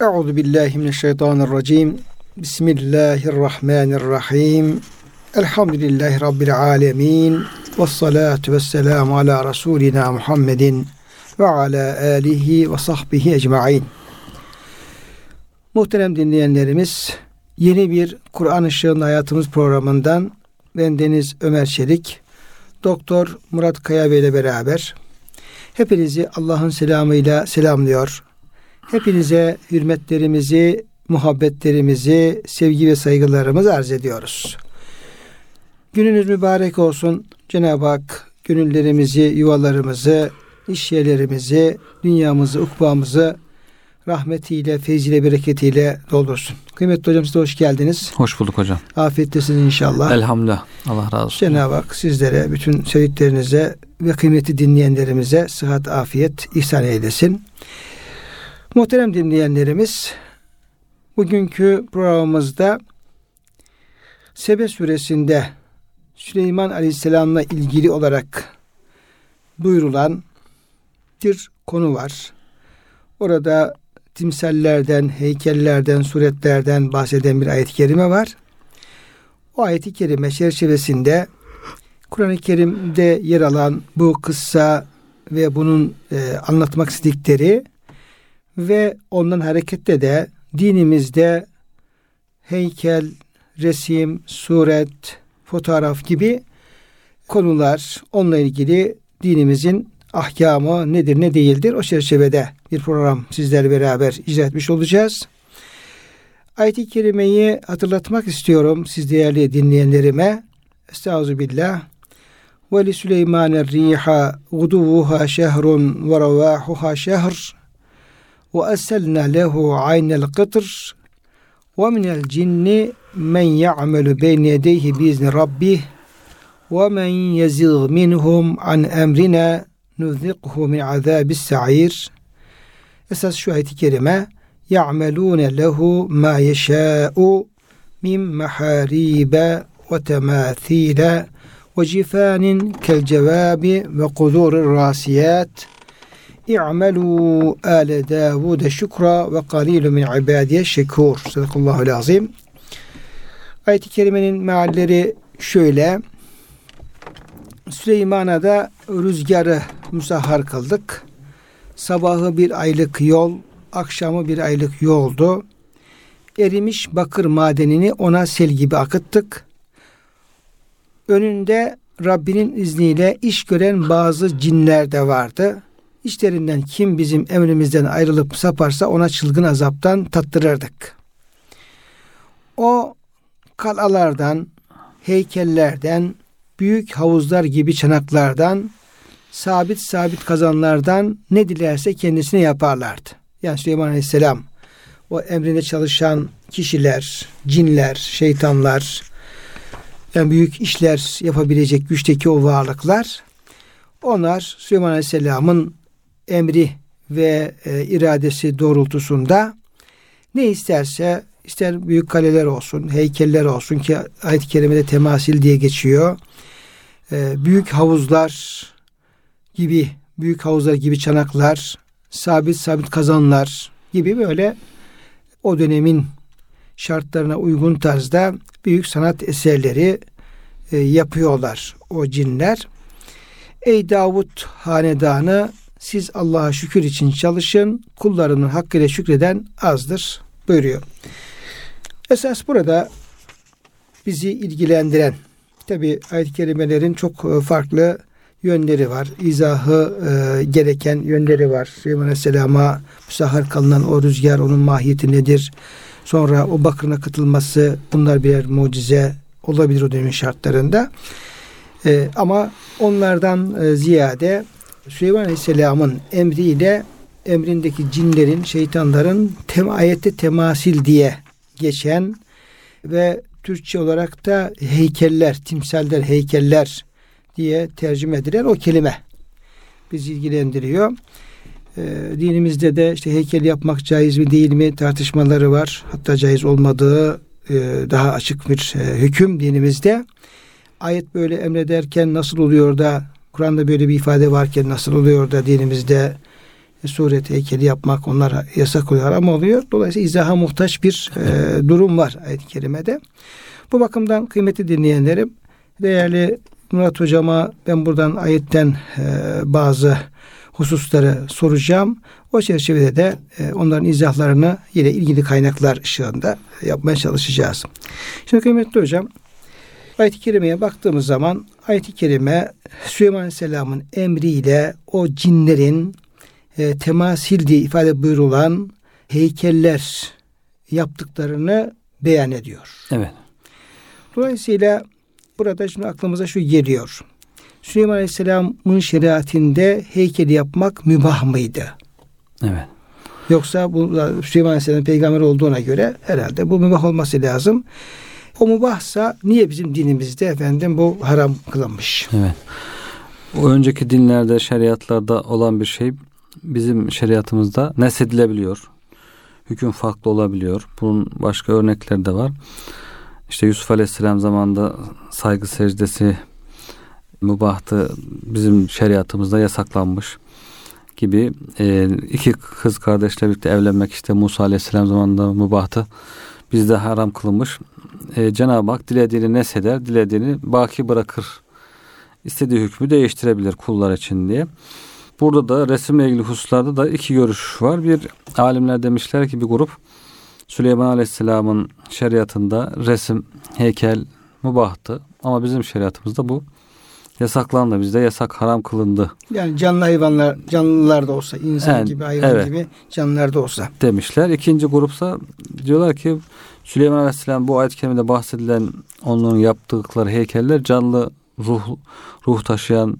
Euzu billahi mineşşeytanirracim. Bismillahirrahmanirrahim. Elhamdülillahi rabbil alamin. Ves salatu vesselamu ala rasulina Muhammedin ve ala alihi ve sahbihi ecmaîn. Muhterem dinleyenlerimiz, yeni bir Kur'an Işığında Hayatımız programından ben Deniz Ömer Çelik, Doktor Murat Kaya Bey ile beraber hepinizi Allah'ın selamıyla selamlıyor. Hepinize hürmetlerimizi, muhabbetlerimizi, sevgi ve saygılarımızı arz ediyoruz. Gününüz mübarek olsun. Cenab-ı Hak gönüllerimizi, yuvalarımızı, iş yerlerimizi, dünyamızı, ukbamızı rahmetiyle, feyziyle, bereketiyle doldursun. Kıymetli hocam siz de hoş geldiniz. Hoş bulduk hocam. Afiyettesiniz inşallah. Elhamdülillah. Allah razı olsun. Cenab-ı Hak sizlere, bütün sevdiklerinize ve kıymeti dinleyenlerimize sıhhat, afiyet ihsan eylesin. Muhterem dinleyenlerimiz, bugünkü programımızda Sebe suresinde Süleyman Aleyhisselam'la ilgili olarak buyurulan bir konu var. Orada timsallerden, heykellerden, suretlerden bahseden bir ayet-i kerime var. O ayet-i kerime çerçevesinde Kur'an-ı Kerim'de yer alan bu kıssa ve bunun e, anlatmak istedikleri ve ondan hareketle de dinimizde heykel, resim, suret, fotoğraf gibi konular onunla ilgili dinimizin ahkamı nedir ne değildir o çerçevede bir program sizlerle beraber icra etmiş olacağız. Ayet-i Kerime'yi hatırlatmak istiyorum siz değerli dinleyenlerime. Estağfirullah. Ve li Süleyman'e riha guduvuha şehrun ve ravahuha şehr وأسلنا له عين القطر ومن الجن من يعمل بين يديه بإذن ربه ومن يزغ منهم عن أمرنا نذقه من عذاب السعير. أساس شو ayet-i يَعْمَلُونَ لَهُ مَا يَشَاءُ مِنْ مَحَارِيبَ وَتَمَاثِيلَ وَجِفَانٍ كَالْجَوَابِ وَقُذُورِ الرَّاسِيَاتِ. İ'melû âle Dâvûde şükra ve qalîlü min ibâdiye şekûr. Sadakallahu azim. Ayet-i kerimenin mealleri şöyle. Süleyman'a da rüzgarı musahhar kıldık. Sabahı bir aylık yol, akşamı bir aylık yoldu. Erimiş bakır madenini ona sel gibi akıttık. Önünde Rabbinin izniyle iş gören bazı cinler de vardı. İşlerinden kim bizim emrimizden ayrılıp saparsa ona çılgın azaptan tattırırdık. O kalalardan, heykellerden, büyük havuzlar gibi çanaklardan, sabit sabit kazanlardan ne dilerse kendisine yaparlardı. Yani Süleyman Aleyhisselam o emrinde çalışan kişiler, cinler, şeytanlar, yani büyük işler yapabilecek güçteki o varlıklar onlar Süleyman Aleyhisselam'ın emri ve e, iradesi doğrultusunda ne isterse ister büyük kaleler olsun, heykeller olsun ki ayet-i kerimede temasil diye geçiyor. E, büyük havuzlar gibi, büyük havuzlar gibi çanaklar, sabit sabit kazanlar gibi böyle o dönemin şartlarına uygun tarzda büyük sanat eserleri e, yapıyorlar o cinler. Ey Davut hanedanı siz Allah'a şükür için çalışın. Kullarının hakkıyla şükreden azdır buyuruyor. Esas burada bizi ilgilendiren tabi ayet-i kerimelerin çok e, farklı yönleri var. İzahı e, gereken yönleri var. Süleyman Aleyhisselam'a müsahhar kalınan o rüzgar onun mahiyeti nedir? Sonra o bakırına katılması bunlar birer mucize olabilir o dönemin şartlarında. E, ama onlardan e, ziyade Süleyman Aleyhisselam'ın emriyle emrindeki cinlerin, şeytanların tem ayette temasil diye geçen ve Türkçe olarak da heykeller, timsaller, heykeller diye tercüme edilen o kelime bizi ilgilendiriyor. Ee, dinimizde de işte heykel yapmak caiz mi değil mi tartışmaları var. Hatta caiz olmadığı e, daha açık bir e, hüküm dinimizde. Ayet böyle emrederken nasıl oluyor da Kur'an'da böyle bir ifade varken nasıl oluyor da dinimizde suret heykeli yapmak onlara yasak oluyor, haram oluyor. Dolayısıyla izaha muhtaç bir e, durum var ayet-i kerimede. Bu bakımdan kıymetli dinleyenlerim, değerli Murat Hocama ben buradan ayetten e, bazı hususları soracağım. O çerçevede de e, onların izahlarını yine ilgili kaynaklar ışığında yapmaya çalışacağız. Şimdi kıymetli hocam, ayet-i kerimeye baktığımız zaman ayet-i kerime Süleyman Aleyhisselam'ın emriyle o cinlerin e, temasil diye ifade buyurulan heykeller yaptıklarını beyan ediyor. Evet. Dolayısıyla burada şimdi aklımıza şu geliyor. Süleyman Aleyhisselam'ın şeriatinde heykeli yapmak mübah mıydı? Evet. Yoksa bu Süleyman Aleyhisselam peygamber olduğuna göre herhalde bu mübah olması lazım. O mübahsa niye bizim dinimizde efendim bu haram kılınmış? Evet. O önceki dinlerde, şeriatlarda olan bir şey bizim şeriatımızda nesedilebiliyor. Hüküm farklı olabiliyor. Bunun başka örnekleri de var. İşte Yusuf Aleyhisselam zamanında saygı secdesi mübahtı bizim şeriatımızda yasaklanmış gibi e, iki kız kardeşle birlikte evlenmek işte Musa Aleyhisselam zamanında mübahtı bizde haram kılınmış. E, Cenab-ı Hak dilediğini nesheder, dilediğini baki bırakır. İstediği hükmü değiştirebilir kullar için diye. Burada da resimle ilgili hususlarda da iki görüş var. Bir alimler demişler ki bir grup Süleyman Aleyhisselam'ın şeriatında resim, heykel mubahtı. Ama bizim şeriatımızda bu yasaklandı. Bizde yasak haram kılındı. Yani canlı hayvanlar, canlılar da olsa, insan yani, gibi, hayvan evet. gibi canlılar da olsa. Demişler. İkinci grupsa diyorlar ki Süleyman Aleyhisselam bu ayet-i kerimede bahsedilen onun yaptıkları heykeller canlı ruh ruh taşıyan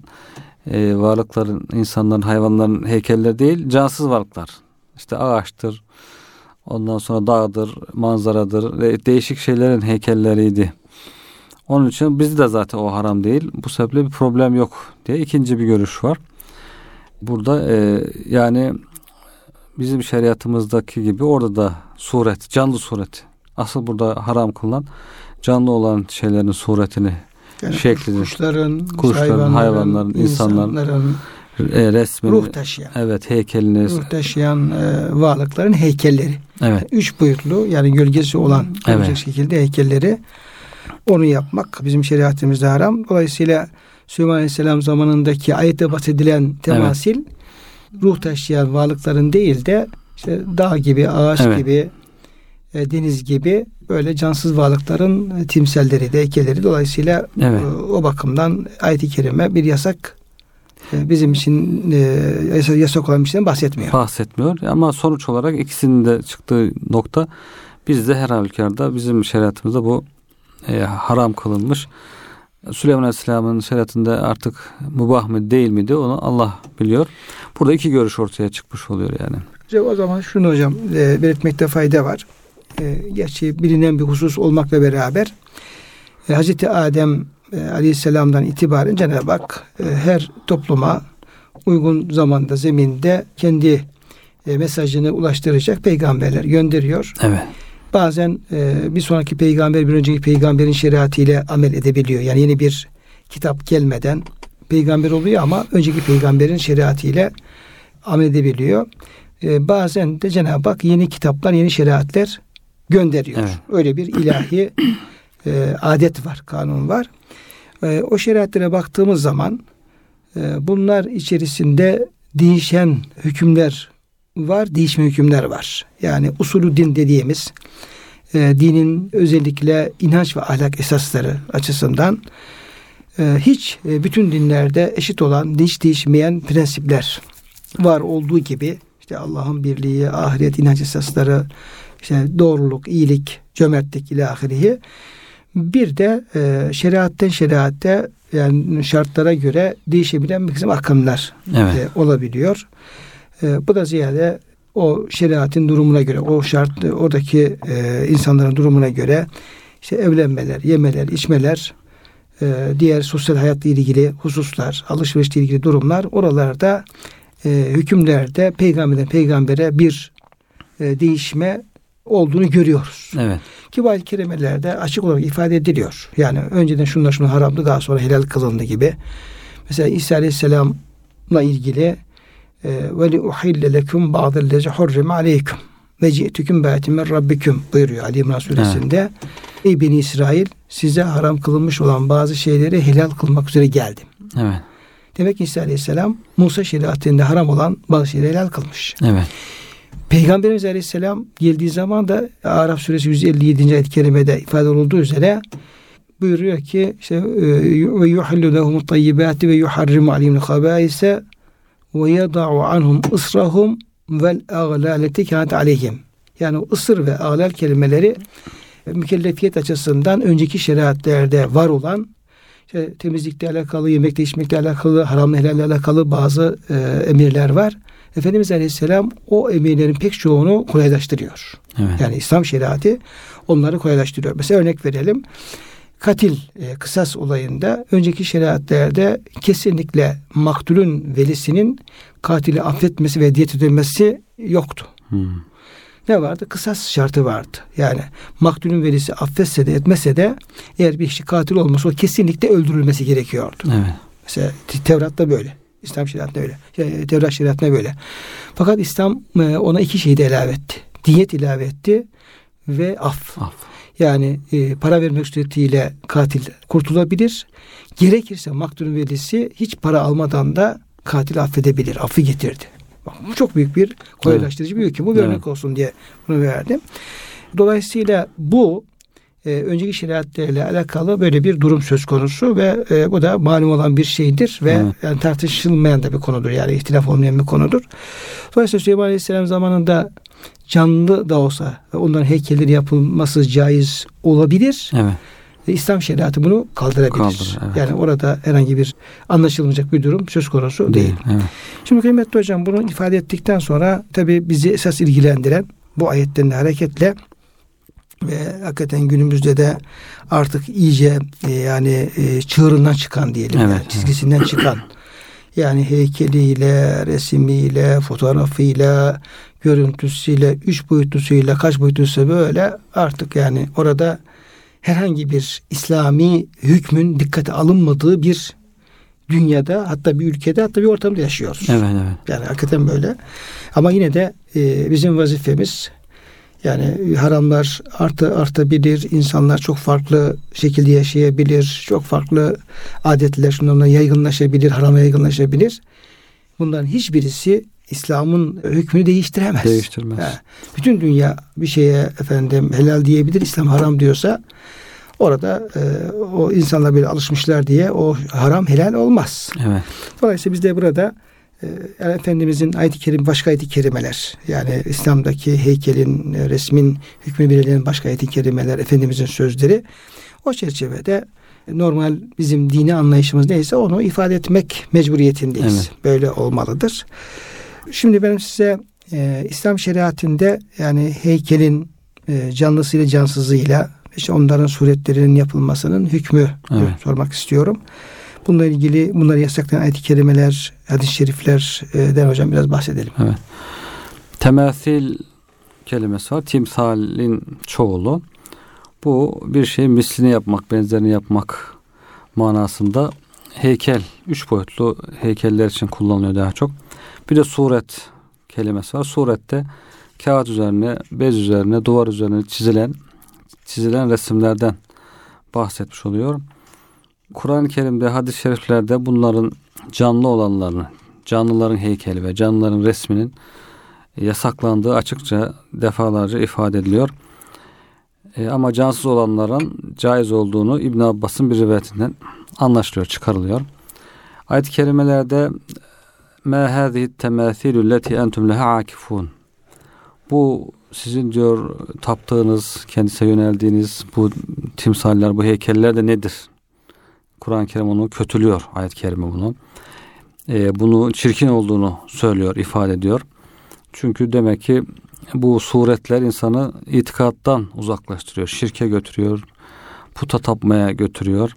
e, varlıkların, insanların, hayvanların heykeller değil, cansız varlıklar. İşte ağaçtır, ondan sonra dağdır, manzaradır, ve değişik şeylerin heykelleriydi. Onun için bizde de zaten o haram değil. Bu sebeple bir problem yok diye ikinci bir görüş var. Burada e, yani bizim şeriatımızdaki gibi orada da suret, canlı suret. Asıl burada haram kılınan canlı olan şeylerin suretini yani şeklini. Kuşların, kuşların, hayvanların, hayvanların insanların, insanların e, resmini, ruh taşıyan, evet heykelini, ruh taşıyan e, varlıkların heykelleri. Evet. Üç boyutlu yani gölgesi olan evet. şekilde heykelleri onu yapmak bizim şeriatımızda haram. Dolayısıyla Süleyman Aleyhisselam zamanındaki ayette bahsedilen temasil evet. ruh taşıyan varlıkların değil de işte dağ gibi, ağaç evet. gibi, e, deniz gibi böyle cansız varlıkların e, timselleri, de heykelleri dolayısıyla evet. E, o bakımdan ayet-i kerime bir yasak e, bizim için e, yasak olan bir şeyden bahsetmiyor. Bahsetmiyor ama sonuç olarak ikisinin de çıktığı nokta bizde her halükarda bizim şeriatımızda bu e, haram kılınmış. Süleyman Aleyhisselam'ın şeriatında artık mubah mı değil miydi onu Allah biliyor. Burada iki görüş ortaya çıkmış oluyor yani. O zaman şunu hocam e, belirtmekte fayda var. E, gerçi bilinen bir husus olmakla beraber e, Hazreti Adem e, Aleyhisselam'dan itibaren Cenab-ı Hak e, her topluma uygun zamanda zeminde kendi e, mesajını ulaştıracak peygamberler gönderiyor. Evet bazen e, bir sonraki peygamber bir önceki peygamberin şeriatıyla amel edebiliyor. Yani yeni bir kitap gelmeden peygamber oluyor ama önceki peygamberin şeriatıyla amel edebiliyor. E, bazen de Cenab-ı Hak yeni kitaplar, yeni şeriatler gönderiyor. Evet. Öyle bir ilahi e, adet var, kanun var. E, o şeriatlere baktığımız zaman e, bunlar içerisinde değişen hükümler var, değişme hükümler var. Yani usulü din dediğimiz e, dinin özellikle inanç ve ahlak esasları açısından e, hiç e, bütün dinlerde eşit olan, hiç değişmeyen prensipler var olduğu gibi işte Allah'ın birliği, ahiret inanç esasları, işte doğruluk, iyilik, cömertlik ile ahirihi. Bir de e, şeriatten şeriatte yani şartlara göre değişebilen bir kısım akımlar evet. e, olabiliyor. E, bu da ziyade o şeriatin durumuna göre, o şart, oradaki e, insanların durumuna göre işte evlenmeler, yemeler, içmeler, e, diğer sosyal hayatla ilgili hususlar, alışverişle ilgili durumlar oralarda e, hükümlerde peygamberden peygambere bir e, değişme olduğunu görüyoruz. Evet. Ki bu açık olarak ifade ediliyor. Yani önceden şunlar şunu haramdı daha sonra helal kılındı gibi. Mesela İsa Aleyhisselam'la ilgili e, ve li uhille lekum ba'dellezi hurrime aleykum ve ci'tüküm bâti min rabbiküm buyuruyor Ali İmran suresinde. Evet. Ey Beni İsrail size haram kılınmış olan bazı şeyleri helal kılmak üzere geldim. Evet. Demek ki İsa Aleyhisselam Musa şeriatında haram olan bazı şeyleri helal kılmış. Evet. Peygamberimiz Aleyhisselam geldiği zaman da Araf suresi 157. ayet-i kerimede ifade olduğu üzere buyuruyor ki işte ve yuhallu lehum tayyibati ve yuharrimu aleyhim habaise ve yada'u anhum ısrahum vel ağlaleti kânet aleyhim. Yani ısır ve ağlal kelimeleri mükellefiyet açısından önceki şeriatlerde var olan işte temizlikle alakalı, yemekle içmekle alakalı, haram helalle alakalı bazı e, emirler var. Efendimiz Aleyhisselam o emirlerin pek çoğunu kolaylaştırıyor. Evet. Yani İslam şeriatı onları kolaylaştırıyor. Mesela örnek verelim. Katil e, kısas olayında önceki şeriatlerde kesinlikle maktulün velisinin katili affetmesi ve diyet ödemesi yoktu. Hmm. Ne vardı? Kısas şartı vardı. Yani maktulün velisi affetse de etmese de eğer bir kişi katil olmasa o kesinlikle öldürülmesi gerekiyordu. Evet. Mesela Tevrat'ta böyle. İslam şeriatında öyle. Tevrat şeriatında böyle. Fakat İslam e, ona iki şeyi de ilave etti. Diyet ilave etti ve af. af. Yani e, para vermek suretiyle katil kurtulabilir. Gerekirse maktulün velisi hiç para almadan da katil affedebilir. Affı getirdi. Bak, bu çok büyük bir kolaylaştırıcı evet. bir hüküm. Bu bir evet. örnek olsun diye bunu verdim. Dolayısıyla bu e, önceki şeriatlerle alakalı böyle bir durum söz konusu ve e, bu da malum olan bir şeydir ve evet. yani tartışılmayan da bir konudur. Yani ihtilaf olmayan bir konudur. Dolayısıyla Süleyman Aleyhisselam zamanında canlı da olsa onların heykelleri yapılması caiz olabilir. Evet. Ve İslam şeriatı bunu kaldırabilir. Kaldır, evet. Yani orada herhangi bir anlaşılmayacak bir durum söz konusu değil. değil. Evet. Şimdi kıymetli hocam bunu ifade ettikten sonra tabi bizi esas ilgilendiren bu ayetlerin hareketle ve hakikaten günümüzde de artık iyice e, yani e, çığırından çıkan diyelim evet, yani, çizgisinden evet. çıkan yani heykeliyle, resimiyle, fotoğrafıyla, görüntüsüyle, üç boyutlusuyla, kaç boyutluysa böyle artık yani orada herhangi bir İslami hükmün dikkate alınmadığı bir dünyada hatta bir ülkede hatta bir ortamda yaşıyoruz. Evet, evet. Yani hakikaten böyle. Ama yine de e, bizim vazifemiz yani haramlar artı artabilir, insanlar çok farklı şekilde yaşayabilir, çok farklı adetler şunlarla yaygınlaşabilir, harama yaygınlaşabilir. Bunların hiçbirisi İslam'ın hükmünü değiştiremez. Değiştirmez. Ha, bütün dünya bir şeye efendim helal diyebilir, İslam haram diyorsa orada e, o insanlar böyle alışmışlar diye o haram helal olmaz. Evet. Dolayısıyla biz de burada e, Efendimizin ayet-i kerim başka ayet-i kerimeler yani İslam'daki heykelin e, resmin hükmü belirlenen başka ayet-i kerimeler Efendimizin sözleri o çerçevede normal bizim dini anlayışımız neyse onu ifade etmek mecburiyetindeyiz. Evet. Böyle olmalıdır. Şimdi ben size e, İslam şeriatinde yani heykelin e, canlısıyla cansızıyla işte onların suretlerinin yapılmasının hükmü evet. sormak istiyorum. Bununla ilgili bunları yasaklayan ayet-i kerimeler, hadis-i şeriflerden hocam biraz bahsedelim. Evet. Temasil kelimesi var. Timsalin çoğulu. Bu bir şeyin mislini yapmak, benzerini yapmak manasında heykel, üç boyutlu heykeller için kullanılıyor daha çok. Bir de suret kelimesi var. Surette kağıt üzerine, bez üzerine, duvar üzerine çizilen çizilen resimlerden bahsetmiş oluyor. Kur'an-ı Kerim'de, hadis-i şeriflerde bunların canlı olanlarını, canlıların heykeli ve canlıların resminin yasaklandığı açıkça defalarca ifade ediliyor. E, ama cansız olanların caiz olduğunu İbn Abbas'ın bir rivayetinden anlaşılıyor, çıkarılıyor. Ayet-i kerimelerde ma hâzihi temâthîlü leti entum leha akifun. Bu sizin diyor taptığınız, kendisine yöneldiğiniz bu timsaller, bu heykeller de nedir? Kur'an-ı Kerim onu kötülüyor ayet-i kerime bunu. Ee, bunu çirkin olduğunu söylüyor, ifade ediyor. Çünkü demek ki bu suretler insanı itikattan uzaklaştırıyor, şirke götürüyor, puta tapmaya götürüyor.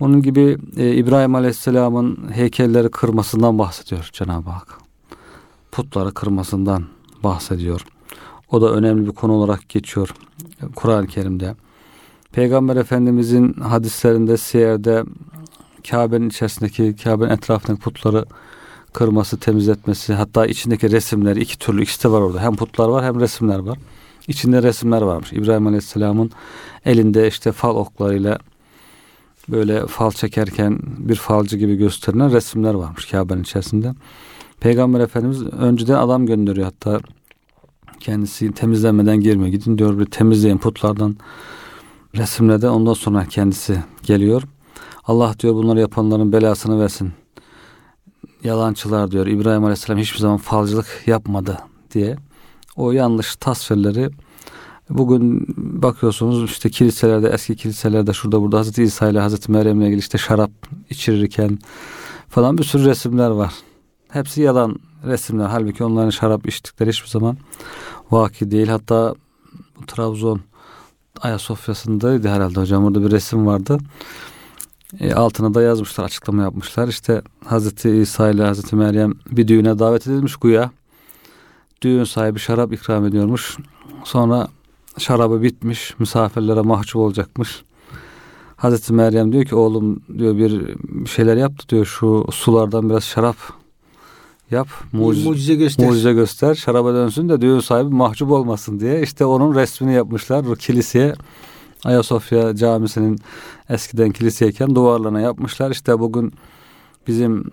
Onun gibi e, İbrahim Aleyhisselam'ın heykelleri kırmasından bahsediyor Cenab-ı Hak. Putları kırmasından bahsediyor. O da önemli bir konu olarak geçiyor Kur'an-ı Kerim'de. Peygamber Efendimizin hadislerinde seyerde Kabe'nin içerisindeki, Kabe'nin etrafındaki putları kırması, temizletmesi, hatta içindeki resimler iki türlü ikisi de var orada. Hem putlar var hem resimler var. İçinde resimler varmış. İbrahim Aleyhisselam'ın elinde işte fal oklarıyla böyle fal çekerken bir falcı gibi gösterilen resimler varmış Kabe'nin içerisinde. Peygamber Efendimiz önceden adam gönderiyor hatta kendisi temizlenmeden girmiyor. Gidin diyor bir temizleyin putlardan resimlerde ondan sonra kendisi geliyor. Allah diyor bunları yapanların belasını versin. Yalancılar diyor. İbrahim Aleyhisselam hiçbir zaman falcılık yapmadı diye. O yanlış tasvirleri bugün bakıyorsunuz işte kiliselerde eski kiliselerde şurada burada Hazreti İsa ile Hazreti Meryem'le ilgili işte şarap içirirken falan bir sürü resimler var. Hepsi yalan resimler. Halbuki onların şarap içtikleri hiçbir zaman vaki değil. Hatta Trabzon Ayasofya'sındaydı herhalde hocam. Orada bir resim vardı. E, altına da yazmışlar, açıklama yapmışlar. İşte Hazreti İsa ile Hazreti Meryem bir düğüne davet edilmiş güya. Düğün sahibi şarap ikram ediyormuş. Sonra şarabı bitmiş, misafirlere mahcup olacakmış. Hazreti Meryem diyor ki oğlum diyor bir şeyler yaptı diyor şu sulardan biraz şarap yap. Mucize, mucize göster. Mucize göster. Şaraba dönsün de düğün sahibi mahcup olmasın diye. İşte onun resmini yapmışlar. Kiliseye Ayasofya Camisi'nin eskiden kiliseyken duvarlarına yapmışlar. İşte bugün bizim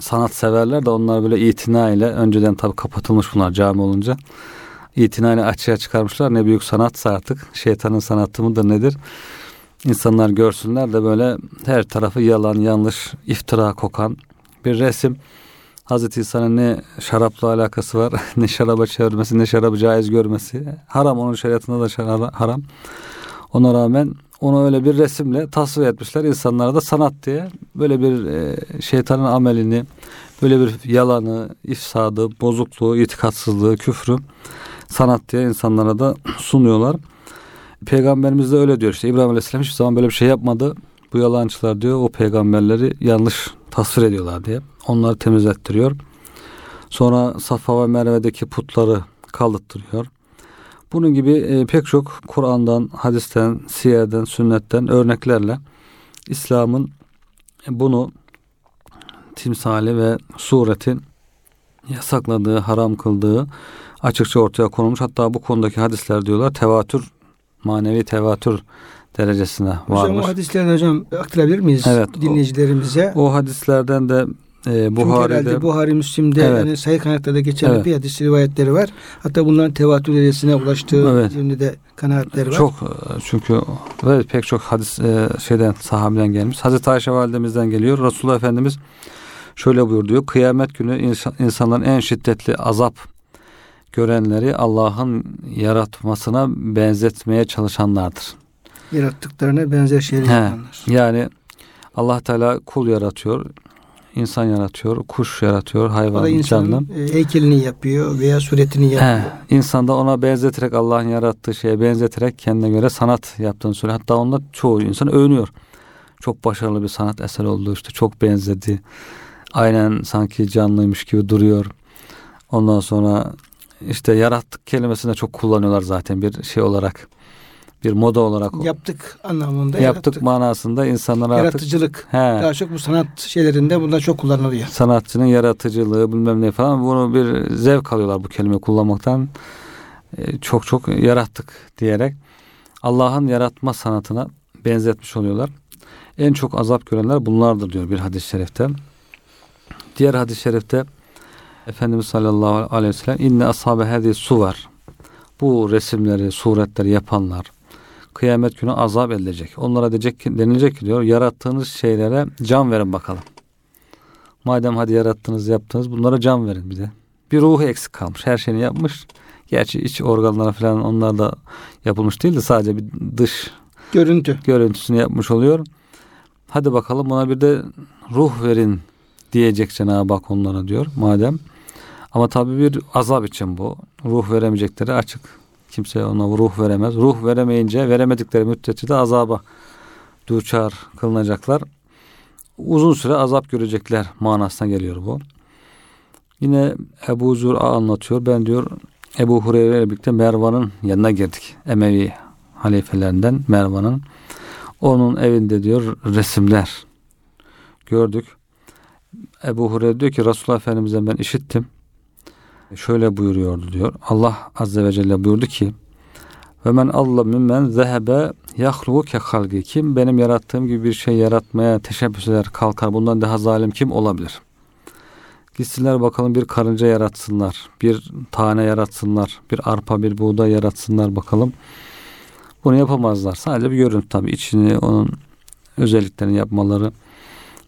sanat severler de onlar böyle itina ile önceden tabi kapatılmış bunlar cami olunca. İtina ile açığa çıkarmışlar. Ne büyük sanatsa artık. Şeytanın sanatı mıdır nedir? İnsanlar görsünler de böyle her tarafı yalan, yanlış, iftira kokan bir resim. Hazreti İsa'nın ne şarapla alakası var, ne şaraba çevirmesi, ne şarabı caiz görmesi. Haram onun şeriatında da haram. Ona rağmen onu öyle bir resimle tasvir etmişler insanlara da sanat diye. Böyle bir e, şeytanın amelini, böyle bir yalanı, ifsadı, bozukluğu, itikatsızlığı, küfrü sanat diye insanlara da sunuyorlar. Peygamberimiz de öyle diyor işte İbrahim Aleyhisselam hiçbir zaman böyle bir şey yapmadı. Bu yalancılar diyor o peygamberleri yanlış tasvir ediyorlar diye. Onları temizlettiriyor. Sonra Safa ve Merve'deki putları kaldırtırıyor. Bunun gibi e, pek çok Kur'an'dan, hadisten, siyerden, sünnetten örneklerle İslam'ın bunu timsali ve suretin yasakladığı, haram kıldığı açıkça ortaya konulmuş. Hatta bu konudaki hadisler diyorlar tevatür, manevi tevatür derecesine varmış. Hocam o hadislerden hocam aktarabilir miyiz evet, dinleyicilerimize? O, o hadislerden de e, Buhari'de. Buhari Müslim'de evet. yani sayı kaynaklarda geçen evet. bir hadis rivayetleri var. Hatta bunların tevatür derecesine ulaştığı evet. yönünde de kanaatleri var. Çok e, çünkü evet, pek çok hadis e, şeyden sahabeden gelmiş. Hazreti Ayşe validemizden geliyor. Resulullah Efendimiz şöyle buyur diyor. Kıyamet günü insan, insanların en şiddetli azap görenleri Allah'ın yaratmasına benzetmeye çalışanlardır. Yarattıklarına benzer şeyler yapanlar. Yani Allah Teala kul yaratıyor insan yaratıyor, kuş yaratıyor, hayvan, canlı. E, heykelini yapıyor veya suretini yapıyor. He, insan da ona benzeterek Allah'ın yarattığı şeye benzeterek kendine göre sanat yaptığını söylüyor. Hatta onda çoğu insan övünüyor. Çok başarılı bir sanat eseri oldu işte çok benzedi. Aynen sanki canlıymış gibi duruyor. Ondan sonra işte yarattık kelimesini çok kullanıyorlar zaten bir şey olarak bir moda olarak yaptık anlamında yaptık yarattık. manasında insanlar artık yaratıcılık he, daha çok bu sanat şeylerinde bunlar çok kullanılıyor. Sanatçının yaratıcılığı bilmem ne falan bunu bir zevk alıyorlar bu kelime kullanmaktan. Ee, çok çok yarattık diyerek Allah'ın yaratma sanatına benzetmiş oluyorlar. En çok azap görenler bunlardır diyor bir hadis-i şerifte. Diğer hadis-i şerifte Efendimiz sallallahu aleyhi ve sellem inne ashabe hadi su var. Bu resimleri, suretleri yapanlar, kıyamet günü azap edilecek. Onlara diyecek ki, denilecek ki diyor yarattığınız şeylere can verin bakalım. Madem hadi yarattınız yaptınız bunlara can verin bir de. Bir ruhu eksik kalmış. Her şeyini yapmış. Gerçi iç organlara falan onlar da yapılmış değil de sadece bir dış görüntü görüntüsünü yapmış oluyor. Hadi bakalım ona bir de ruh verin diyecek Cenab-ı Hak onlara diyor madem. Ama tabii bir azap için bu. Ruh veremeyecekleri açık. Kimse ona ruh veremez. Ruh veremeyince veremedikleri müddetçe de azaba duçar kılınacaklar. Uzun süre azap görecekler manasına geliyor bu. Yine Ebu Zur'a anlatıyor. Ben diyor Ebu Hureyre ile birlikte Mervan'ın yanına girdik. Emevi halifelerinden Mervan'ın. Onun evinde diyor resimler gördük. Ebu Hureyre diyor ki Resulullah Efendimiz'den ben işittim. Şöyle buyuruyordu diyor. Allah Azze ve Celle buyurdu ki ve men Allah mimmen zehebe yahluku ke halgi. Kim benim yarattığım gibi bir şey yaratmaya teşebbüs eder, kalkar. Bundan daha zalim kim olabilir? Gitsinler bakalım bir karınca yaratsınlar. Bir tane yaratsınlar. Bir arpa, bir buğday yaratsınlar bakalım. Bunu yapamazlar. Sadece bir görüntü tabii. içini onun özelliklerini yapmaları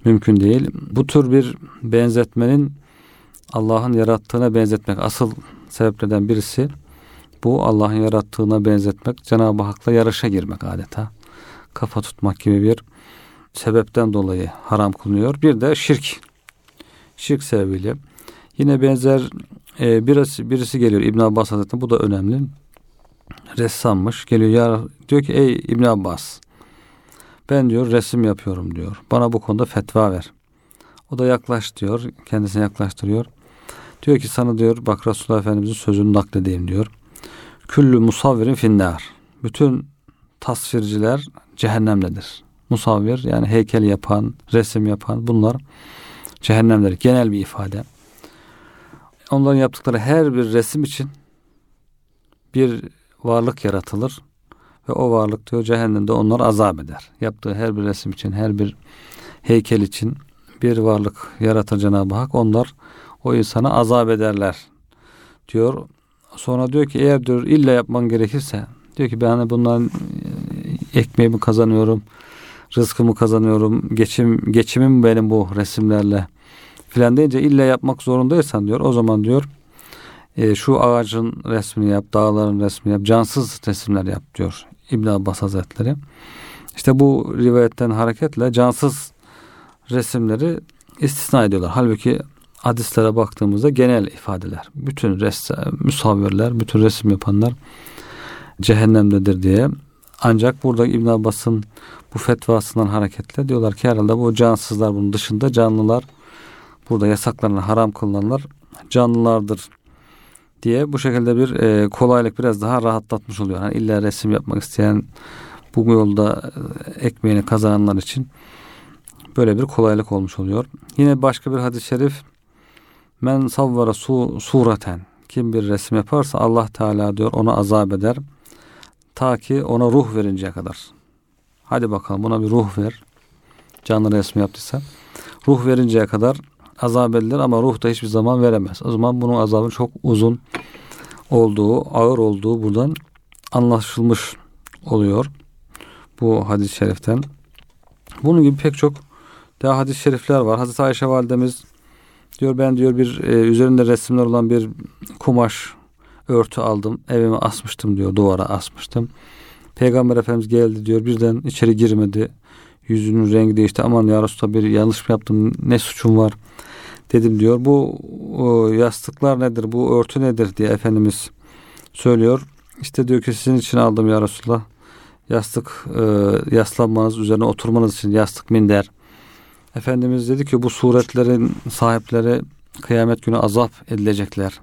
mümkün değil. Bu tür bir benzetmenin Allah'ın yarattığına benzetmek asıl sebeplerden birisi bu Allah'ın yarattığına benzetmek, Cenab-ı Hak'la yarışa girmek adeta. Kafa tutmak gibi bir sebepten dolayı haram kılınıyor. Bir de şirk. Şirk sebebiyle. Yine benzer e, birisi, birisi geliyor İbn Abbas Hazretleri bu da önemli. Ressammış. Geliyor ya diyor ki ey İbn Abbas ben diyor resim yapıyorum diyor. Bana bu konuda fetva ver. O da yaklaş diyor. Kendisine yaklaştırıyor. Diyor ki sana diyor bak Resulullah Efendimizin sözünü nakledeyim diyor. Küllü musavvirin finnar. Bütün tasvirciler cehennemdedir. Musavvir yani heykel yapan, resim yapan bunlar cehennemler. Genel bir ifade. Onların yaptıkları her bir resim için bir varlık yaratılır ve o varlık diyor cehennemde onlar azap eder. Yaptığı her bir resim için, her bir heykel için bir varlık yaratır Cenab-ı Hak. Onlar o insana azap ederler diyor. Sonra diyor ki eğer diyor illa yapman gerekirse diyor ki ben hani bundan e, ekmeğimi kazanıyorum, rızkımı kazanıyorum, geçim geçimim benim bu resimlerle filan deyince illa yapmak zorundaysan diyor o zaman diyor e, şu ağacın resmini yap, dağların resmini yap, cansız resimler yap diyor İbn Abbas Hazretleri. İşte bu rivayetten hareketle cansız resimleri istisna ediyorlar. Halbuki hadislere baktığımızda genel ifadeler. Bütün ressam, musavvirler, bütün resim yapanlar cehennemdedir diye. Ancak burada İbn Abbas'ın bu fetvasından hareketle diyorlar ki herhalde bu cansızlar bunun dışında canlılar burada yasaklarına haram kılınanlar canlılardır diye bu şekilde bir e, kolaylık biraz daha rahatlatmış oluyor. Yani illa resim yapmak isteyen bu yolda e, ekmeğini kazananlar için böyle bir kolaylık olmuş oluyor. Yine başka bir hadis-i şerif Men savvara su, sureten kim bir resim yaparsa Allah Teala diyor ona azap eder. Ta ki ona ruh verinceye kadar. Hadi bakalım buna bir ruh ver. Canlı resmi yaptıysa. Ruh verinceye kadar azap edilir ama ruh da hiçbir zaman veremez. O zaman bunun azabı çok uzun olduğu, ağır olduğu buradan anlaşılmış oluyor. Bu hadis-i şeriften. Bunun gibi pek çok daha hadis-i şerifler var. Hazreti Ayşe validemiz Diyor ben diyor bir e, üzerinde resimler olan bir kumaş örtü aldım. Evime asmıştım diyor. Duvara asmıştım. Peygamber Efendimiz geldi diyor. Birden içeri girmedi. Yüzünün rengi değişti. Aman ya Resulallah bir yanlış mı yaptım? Ne suçum var? Dedim diyor. Bu o, yastıklar nedir? Bu örtü nedir? diye Efendimiz söylüyor. İşte diyor ki sizin için aldım ya Resulallah. Yastık e, yaslanmanız üzerine oturmanız için yastık minder Efendimiz dedi ki bu suretlerin sahipleri kıyamet günü azap edilecekler.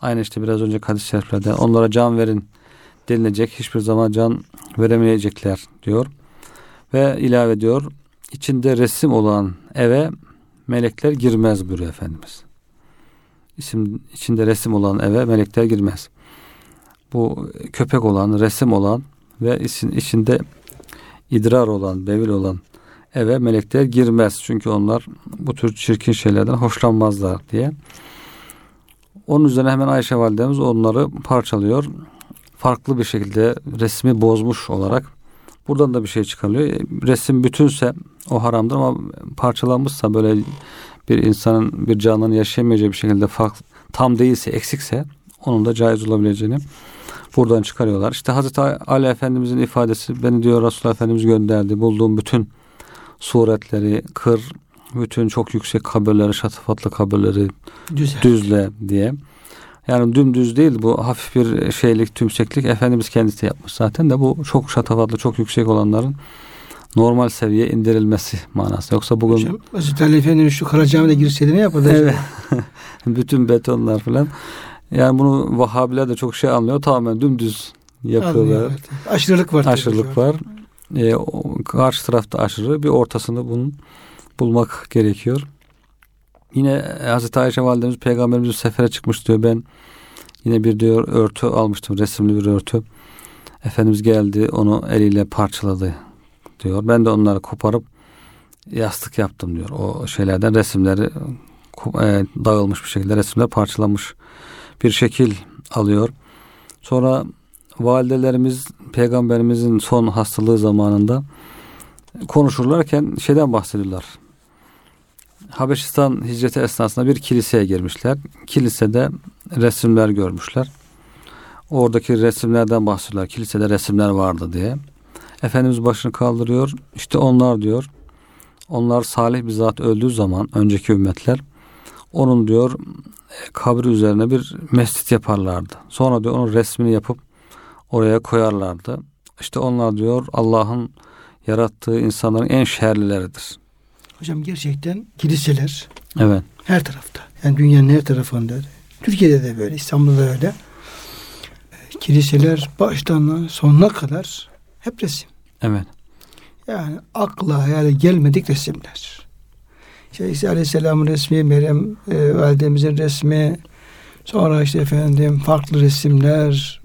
Aynı işte biraz önce hadis-i şeriflerde onlara can verin denilecek. Hiçbir zaman can veremeyecekler diyor. Ve ilave ediyor. içinde resim olan eve melekler girmez buyuruyor Efendimiz. İsim, içinde resim olan eve melekler girmez. Bu köpek olan, resim olan ve içinde idrar olan, bevil olan eve melekler girmez. Çünkü onlar bu tür çirkin şeylerden hoşlanmazlar diye. Onun üzerine hemen Ayşe validemiz onları parçalıyor. Farklı bir şekilde resmi bozmuş olarak buradan da bir şey çıkarılıyor. Resim bütünse o haramdır ama parçalanmışsa böyle bir insanın bir canlının yaşayamayacağı bir şekilde farklı, tam değilse eksikse onun da caiz olabileceğini buradan çıkarıyorlar. İşte Hazreti Ali Efendimizin ifadesi beni diyor Resulullah Efendimiz gönderdi. Bulduğum bütün suretleri kır, bütün çok yüksek kabirleri, şatafatlı kabirleri Düzel. düzle diye. Yani dümdüz değil bu hafif bir şeylik, tümseklik Efendimiz kendisi yapmış zaten de bu çok şatafatlı, çok yüksek olanların normal seviye indirilmesi manası. Yoksa bugün... Hocam, Hazreti Ali Efendimiz şu Karacaami'de girseydi ne yapardı? Evet. Bütün betonlar falan. Yani bunu Vahabiler de çok şey anlıyor. Tamamen dümdüz yapıyorlar. Anlıyor, evet. Aşırılık var. Aşırılık var e, karşı tarafta aşırı bir ortasını bunun bulmak gerekiyor. Yine Hazreti Ayşe validemiz peygamberimiz sefere çıkmış diyor. Ben yine bir diyor örtü almıştım. Resimli bir örtü. Efendimiz geldi onu eliyle parçaladı diyor. Ben de onları koparıp yastık yaptım diyor. O şeylerden resimleri e, dağılmış bir şekilde resimler parçalanmış bir şekil alıyor. Sonra validelerimiz peygamberimizin son hastalığı zamanında konuşurlarken şeyden bahsediyorlar. Habeşistan hicreti esnasında bir kiliseye girmişler. Kilisede resimler görmüşler. Oradaki resimlerden bahsediyorlar. Kilisede resimler vardı diye. Efendimiz başını kaldırıyor. İşte onlar diyor. Onlar salih bir zat öldüğü zaman önceki ümmetler onun diyor kabri üzerine bir mescit yaparlardı. Sonra diyor onun resmini yapıp oraya koyarlardı. İşte onlar diyor Allah'ın yarattığı insanların en şerlileridir. Hocam gerçekten kiliseler evet. her tarafta. Yani dünyanın her tarafında Türkiye'de de böyle, İstanbul'da da öyle. Kiliseler baştan sonuna kadar hep resim. Evet. Yani akla hayale gelmedik resimler. İşte İsa Aleyhisselam'ın resmi, Meryem e, validemizin resmi, sonra işte efendim farklı resimler,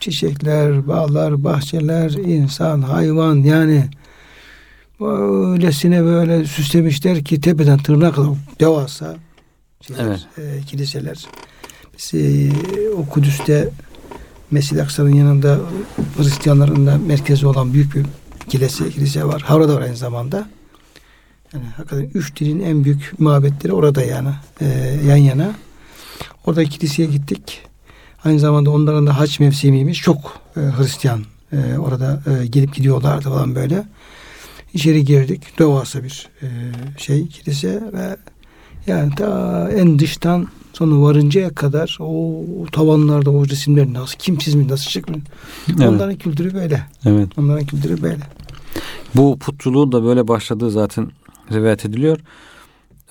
çiçekler, bağlar, bahçeler, insan, hayvan yani öylesine böyle süslemişler ki tepeden tırnağa kadar devasa şeyler, evet. e, kiliseler. Biz e, o Kudüs'te Mescid-i Aksa'nın yanında Hristiyanların da merkezi olan büyük bir kilise, kilise var. Havra'da var aynı zamanda. Yani hakikaten üç dinin en büyük mabetleri orada yani e, yan yana. Orada kiliseye gittik. Aynı zamanda onların da hac mevsimiymiş. Çok e, Hristiyan e, orada e, gelip gidiyorlardı falan böyle. İçeri girdik. Devasa bir e, şey kilise ve yani ta en dıştan sonra varıncaya kadar o, o tavanlarda o resimler nasıl kim çizmiş nasıl çıkmış. Evet. Onların kültürü böyle. Evet. Onların kültürü böyle. Bu putçuluğun da böyle başladığı zaten rivayet ediliyor.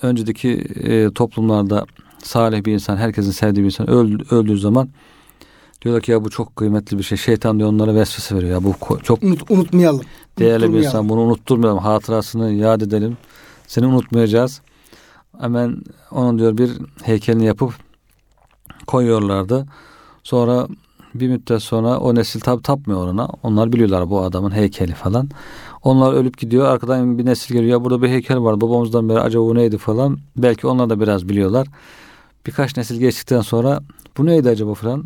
Önceki e, toplumlarda salih bir insan, herkesin sevdiği bir insan öldü, öldüğü zaman diyorlar ki ya bu çok kıymetli bir şey. Şeytan diyor onlara vesvese veriyor. Ya bu çok Unut, unutmayalım. Değerli bir insan. Bunu unutturmayalım. Hatırasını yad edelim. Seni unutmayacağız. Hemen onun diyor bir heykelini yapıp koyuyorlardı. Sonra bir müddet sonra o nesil tabi tapmıyor ona. Onlar biliyorlar bu adamın heykeli falan. Onlar ölüp gidiyor. Arkadan bir nesil geliyor. Ya burada bir heykel var. Babamızdan beri acaba bu neydi falan. Belki onlar da biraz biliyorlar. Birkaç nesil geçtikten sonra bu neydi acaba falan.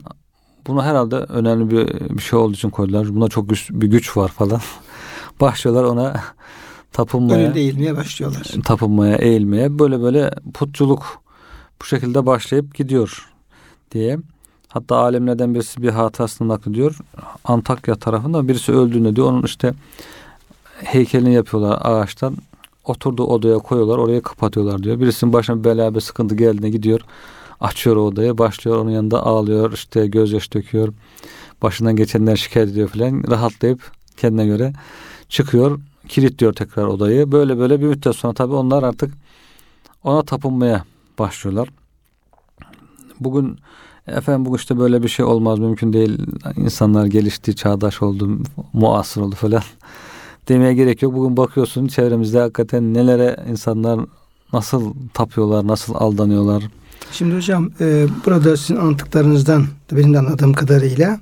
Bunu herhalde önemli bir, bir şey olduğu için koydular. Buna çok güç, bir güç var falan. Başlıyorlar ona tapınmaya. Önünde eğilmeye başlıyorlar. Tapınmaya, eğilmeye. Böyle böyle putçuluk bu şekilde başlayıp gidiyor diye. Hatta alemlerden birisi bir hatasını naklediyor. Antakya tarafında birisi öldüğünde diyor. Onun işte heykelini yapıyorlar ağaçtan. Oturduğu odaya koyuyorlar. Oraya kapatıyorlar diyor. Birisinin başına bir bela bir sıkıntı geldiğine gidiyor. Açıyor odayı. Başlıyor onun yanında ağlıyor. işte gözyaş döküyor. Başından geçenler şikayet ediyor falan. Rahatlayıp kendine göre çıkıyor. Kilitliyor tekrar odayı. Böyle böyle bir müddet sonra tabii onlar artık ona tapınmaya başlıyorlar. Bugün efendim bu işte böyle bir şey olmaz mümkün değil. İnsanlar gelişti, çağdaş oldu, muasır oldu falan demeye gerek yok. Bugün bakıyorsun çevremizde hakikaten nelere insanlar nasıl tapıyorlar, nasıl aldanıyorlar. Şimdi hocam e, burada sizin anlattıklarınızdan benim de anladığım kadarıyla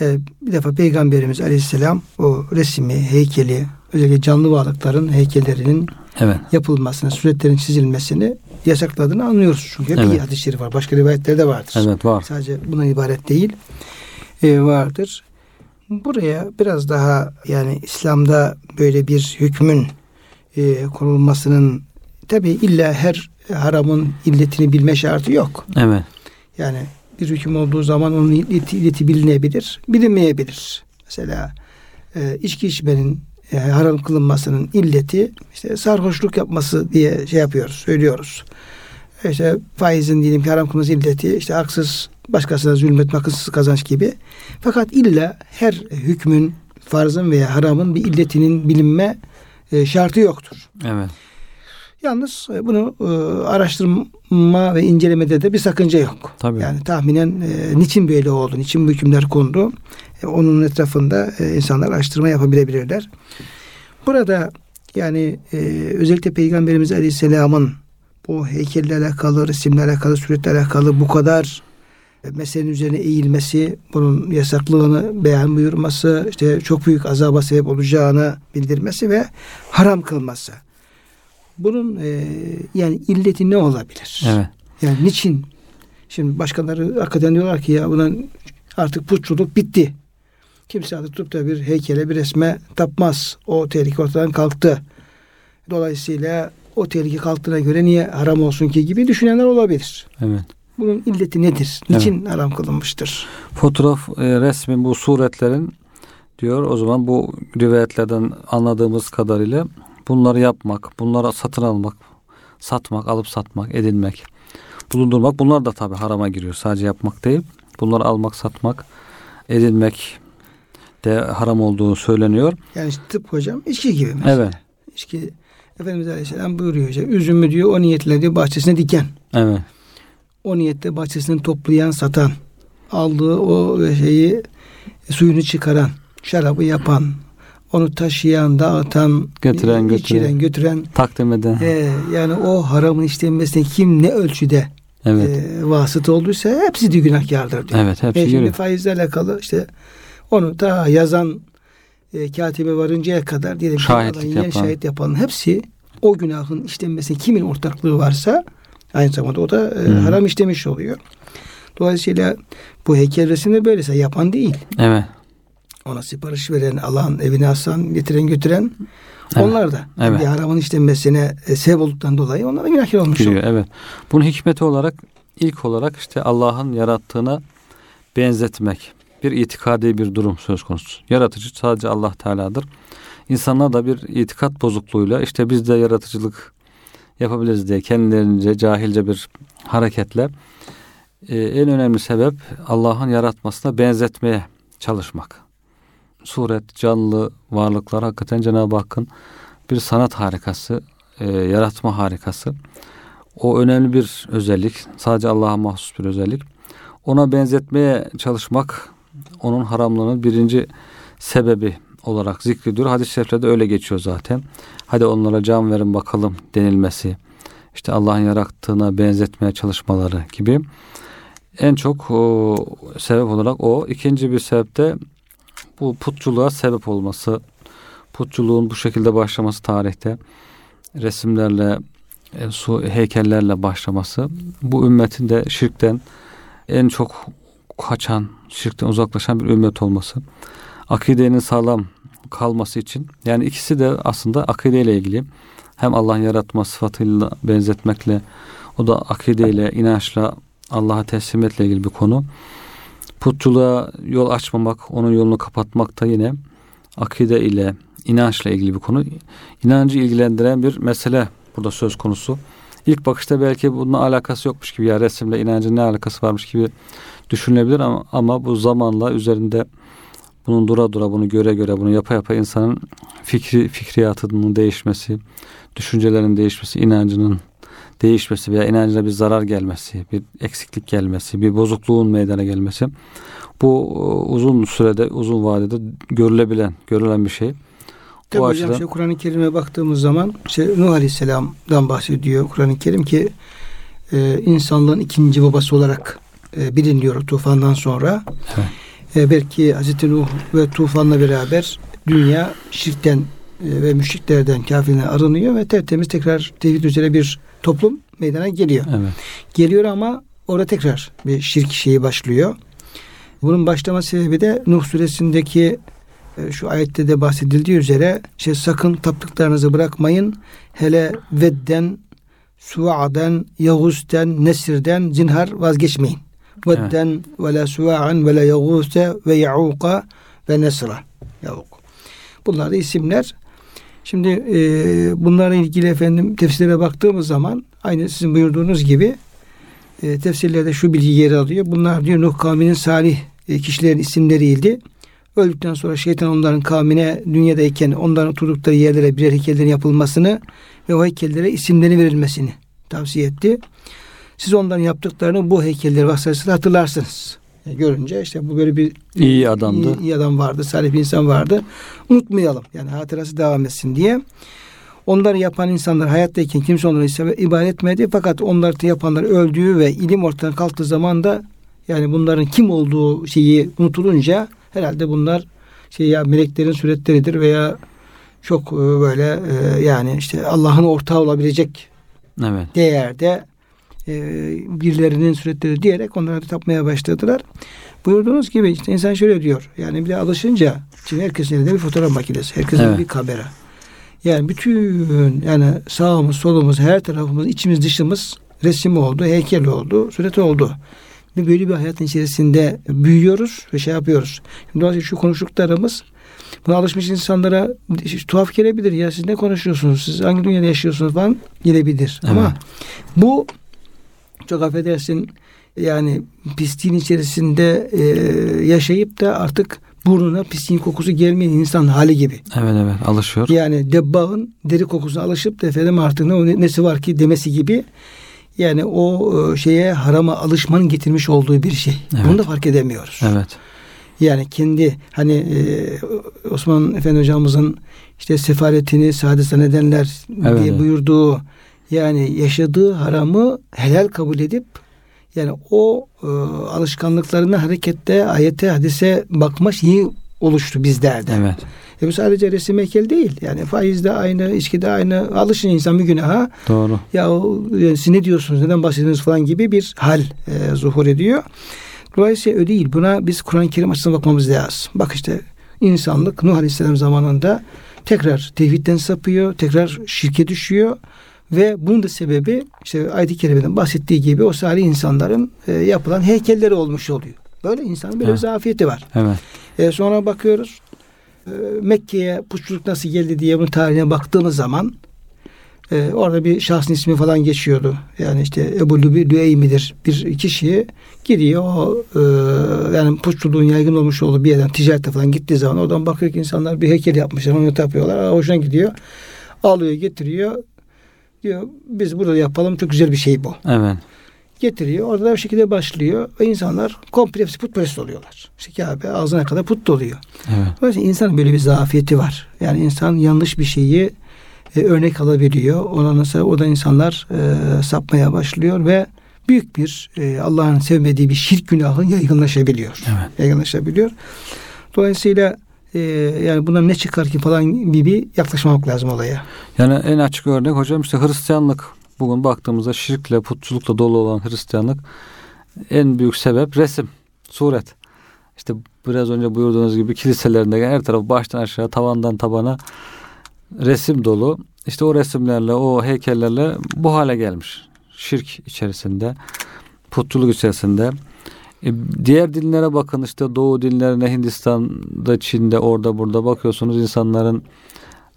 e, bir defa Peygamberimiz Aleyhisselam o resmi, heykeli, özellikle canlı varlıkların heykellerinin evet. yapılmasını, suretlerin çizilmesini yasakladığını anlıyoruz. Çünkü evet. bir hadis-i şerif var. Başka rivayetler de vardır. Evet var. Sadece buna ibaret değil. E, vardır. Buraya biraz daha yani İslam'da böyle bir hükmün e, konulmasının tabi illa her haramın illetini bilme şartı yok. Evet. Yani bir hüküm olduğu zaman onun illeti, illeti bilinebilir, bilinmeyebilir. Mesela e, içki içmenin e, haram kılınmasının illeti işte sarhoşluk yapması diye şey yapıyoruz, söylüyoruz. İşte faizin diyelim ki haram kılınması illeti işte haksız başkasına zulmetme, haksız kazanç gibi. Fakat illa her hükmün farzın veya haramın bir illetinin bilinme e, şartı yoktur. Evet. Yalnız e, bunu e, araştırma ve incelemede de bir sakınca yok. Tabii. Yani tahminen niçin böyle oldu, niçin bu hükümler kondu, onun etrafında insanlar araştırma yapabilebilirler. Burada yani özellikle Peygamberimiz Aleyhisselam'ın bu heykelle alakalı, resimle alakalı, suretle alakalı bu kadar meselenin üzerine eğilmesi, bunun yasaklığını beyan buyurması, işte çok büyük azaba sebep olacağını bildirmesi ve haram kılması. Bunun e, yani illeti ne olabilir? Evet. Yani niçin? Şimdi başkaları hakikaten diyorlar ki ya bunun artık putçuluk bitti. Kimse artık tutup da bir heykele bir resme tapmaz. O tehlike ortadan kalktı. Dolayısıyla o tehlike kalktığına göre niye haram olsun ki gibi düşünenler olabilir. Evet. Bunun illeti nedir? Niçin haram kılınmıştır? Fotoğraf e, resmin bu suretlerin diyor o zaman bu rivayetlerden anladığımız kadarıyla bunları yapmak, bunları satın almak, satmak, alıp satmak, edinmek, bulundurmak bunlar da tabi harama giriyor. Sadece yapmak değil. Bunları almak, satmak, edinmek de haram olduğu söyleniyor. Yani işte tıp hocam içki gibi mesela. Evet. İçki Efendimiz Aleyhisselam buyuruyor hocam. Üzümü diyor o niyetle diyor bahçesine diken. Evet. O niyetle bahçesini toplayan, satan, aldığı o şeyi suyunu çıkaran, şarabı yapan, onu taşıyan, dağıtan, Götüren, içiren, götüren. götüren. Takdim eden. e, yani o haramın işlenmesine kim ne ölçüde Evet. e, vasıta olduysa hepsi de günahkardır diyor. Evet, hepsi E, şimdi faizle alakalı işte onu ta yazan e, katibe varıncaya kadar diyelim Şahitlik yapan. şahit yapan hepsi o günahın işlenmesine kimin ortaklığı varsa aynı zamanda o da e, Hı. haram işlemiş oluyor. Dolayısıyla bu heykel resimde böylese yapan değil. Evet. Ona sipariş veren, alan, evine asan, getiren götüren Evet. onlar da Evet. bir haramın işlenmesine e, sebep olduktan dolayı onlara günahkar olmuş Giriyor. oluyor. Evet. Bunun hikmeti olarak ilk olarak işte Allah'ın yarattığına benzetmek. Bir itikadi bir durum söz konusu. Yaratıcı sadece Allah Teala'dır. İnsanlar da bir itikat bozukluğuyla işte biz de yaratıcılık yapabiliriz diye kendilerince cahilce bir hareketle e, en önemli sebep Allah'ın yaratmasına benzetmeye çalışmak. Suret, canlı varlıklar hakikaten Cenab-ı Hakk'ın bir sanat harikası, e, yaratma harikası. O önemli bir özellik. Sadece Allah'a mahsus bir özellik. Ona benzetmeye çalışmak onun haramlığının birinci sebebi olarak zikrediyor. Hadis-i şeriflerde öyle geçiyor zaten. Hadi onlara can verin bakalım denilmesi. İşte Allah'ın yarattığına benzetmeye çalışmaları gibi. En çok o, sebep olarak o. İkinci bir sebep de bu putçuluğa sebep olması. Putçuluğun bu şekilde başlaması tarihte resimlerle e, su heykellerle başlaması bu ümmetin de şirkten en çok kaçan, şirkten uzaklaşan bir ümmet olması. Akidenin sağlam kalması için yani ikisi de aslında akideyle ilgili. Hem Allah'ın yaratma sıfatıyla benzetmekle o da akideyle, inançla Allah'a teslimetle ilgili bir konu. Putçuluğa yol açmamak, onun yolunu kapatmak da yine akide ile, inançla ilgili bir konu. İnancı ilgilendiren bir mesele burada söz konusu. İlk bakışta belki bununla alakası yokmuş gibi ya resimle inancın ne alakası varmış gibi düşünülebilir ama, ama bu zamanla üzerinde bunun dura dura bunu göre göre bunu yapa yapa insanın fikri fikriyatının değişmesi, düşüncelerinin değişmesi, inancının değişmesi veya inancına bir zarar gelmesi, bir eksiklik gelmesi, bir bozukluğun meydana gelmesi bu e, uzun sürede, uzun vadede görülebilen, görülen bir şey. Tabi O hocam açıdan- işte Kur'an-ı Kerim'e baktığımız zaman işte Nuh Aleyhisselam'dan bahsediyor Kur'an-ı Kerim ki e, insanlığın ikinci babası olarak e, biliniyor tufandan sonra. Evet. E, belki Hazreti Nuh ve tufanla beraber dünya şirkten e, ve müşriklerden, kafirlerden arınıyor ve tertemiz tekrar tevhid üzere bir toplum meydana geliyor. Evet. Geliyor ama orada tekrar bir şirk şeyi başlıyor. Bunun başlama sebebi de Nuh suresindeki şu ayette de bahsedildiği üzere işte sakın taptıklarınızı bırakmayın. Hele vedden, suaden, yağuzden, nesirden zinhar vazgeçmeyin. Vedden ve la sua'an ve la yağuzde ve ya'uka ve nesra. Yavuk. Bunlar da isimler. Şimdi e, bunlarla ilgili efendim tefsirlere baktığımız zaman aynı sizin buyurduğunuz gibi e, tefsirlerde şu bilgi yer alıyor. Bunlar diyor Nuh kavminin salih e, kişilerin isimleriydi. Öldükten sonra şeytan onların kavmine dünyadayken onların oturdukları yerlere birer heykellerin yapılmasını ve o heykellere isimleri verilmesini tavsiye etti. Siz onların yaptıklarını bu heykelleri vasıtasıyla hatırlarsınız. E, görünce işte bu böyle bir İyi adamdı. iyi, iyi adam vardı, salih bir insan vardı. Unutmayalım. Yani hatırası devam etsin diye. Onları yapan insanlar hayattayken kimse onları ibadet etmedi. Fakat onları yapanlar öldüğü ve ilim ortadan kalktığı zaman da yani bunların kim olduğu şeyi unutulunca herhalde bunlar şey ya meleklerin suretleridir veya çok e, böyle e, yani işte Allah'ın ortağı olabilecek evet. değerde e, birilerinin suretleri diyerek onlara tapmaya başladılar. Buyurduğunuz gibi işte insan şöyle diyor. Yani bir de alışınca şimdi herkesin elinde bir fotoğraf makinesi. Herkesin evet. bir kamera. Yani bütün yani sağımız, solumuz, her tarafımız, içimiz, dışımız resim oldu, heykel oldu, suret oldu. Böyle bir hayatın içerisinde büyüyoruz ve şey yapıyoruz. Dolayısıyla şu konuştuklarımız buna alışmış insanlara tuhaf gelebilir. Ya siz ne konuşuyorsunuz? Siz hangi dünyada yaşıyorsunuz falan gelebilir. Evet. Ama bu çok affedersin yani pisliğin içerisinde e, yaşayıp da artık burnuna pisliğin kokusu gelmeyen insan hali gibi. Evet evet alışıyor. Yani debbağın deri kokusuna alışıp da efendim artık ne, nesi var ki demesi gibi. Yani o e, şeye harama alışmanın getirmiş olduğu bir şey. Evet. Bunu da fark edemiyoruz. Evet. Yani kendi hani e, Osman Efendi hocamızın işte sefaretini saadet zannedenler evet, diye buyurduğu yani yaşadığı haramı helal kabul edip yani o e, alışkanlıklarına harekette ayete hadise bakma şeyi oluştu bizlerde. Evet. E bu sadece resim heykel değil. Yani faiz de aynı, içki de aynı. Alışın insan bir günaha. Doğru. Ya yani siz ne diyorsunuz, neden bahsediyorsunuz falan gibi bir hal e, zuhur ediyor. Dolayısıyla öyle değil. Buna biz Kur'an-ı Kerim açısından bakmamız lazım. Bak işte insanlık Nuh Aleyhisselam zamanında tekrar tevhidden sapıyor, tekrar şirke düşüyor. Ve bunun da sebebi işte ayet-i kerimeden bahsettiği gibi o salih insanların e, yapılan heykelleri olmuş oluyor. Böyle insanın böyle evet. bir zafiyeti var. Evet. E, sonra bakıyoruz e, Mekke'ye putçuluk nasıl geldi diye bunun tarihine baktığımız zaman e, orada bir şahsın ismi falan geçiyordu. Yani işte Ebu Lübi Lüey midir bir kişiye gidiyor o e, yani putçuluğun yaygın olmuş olduğu bir yerden ticarete falan gittiği zaman oradan bakıyor ki insanlar bir heykel yapmışlar onu tapıyorlar. Hoşuna gidiyor. Alıyor getiriyor Diyor biz burada yapalım çok güzel bir şey bu. Evet. Getiriyor. Orada da bir şekilde başlıyor. Ve insanlar komple hepsi putperest oluyorlar. İşte Kabe ağzına kadar put doluyor. Evet. Dolayısıyla insanın böyle bir zafiyeti var. Yani insan yanlış bir şeyi e, örnek alabiliyor. Ona nasıl o da insanlar e, sapmaya başlıyor ve büyük bir e, Allah'ın sevmediği bir şirk günahı yaygınlaşabiliyor. Evet. Yaygınlaşabiliyor. Dolayısıyla e, yani bundan ne çıkar ki falan gibi yaklaşmamak lazım olaya. Yani en açık örnek hocam işte Hristiyanlık. Bugün baktığımızda şirkle, putçulukla dolu olan Hristiyanlık en büyük sebep resim, suret. İşte biraz önce buyurduğunuz gibi kiliselerinde her taraf baştan aşağı, tavandan tabana resim dolu. İşte o resimlerle, o heykellerle bu hale gelmiş. Şirk içerisinde, putçuluk içerisinde. E, diğer dinlere bakın işte Doğu dinlerine Hindistan'da, Çin'de, orada burada bakıyorsunuz insanların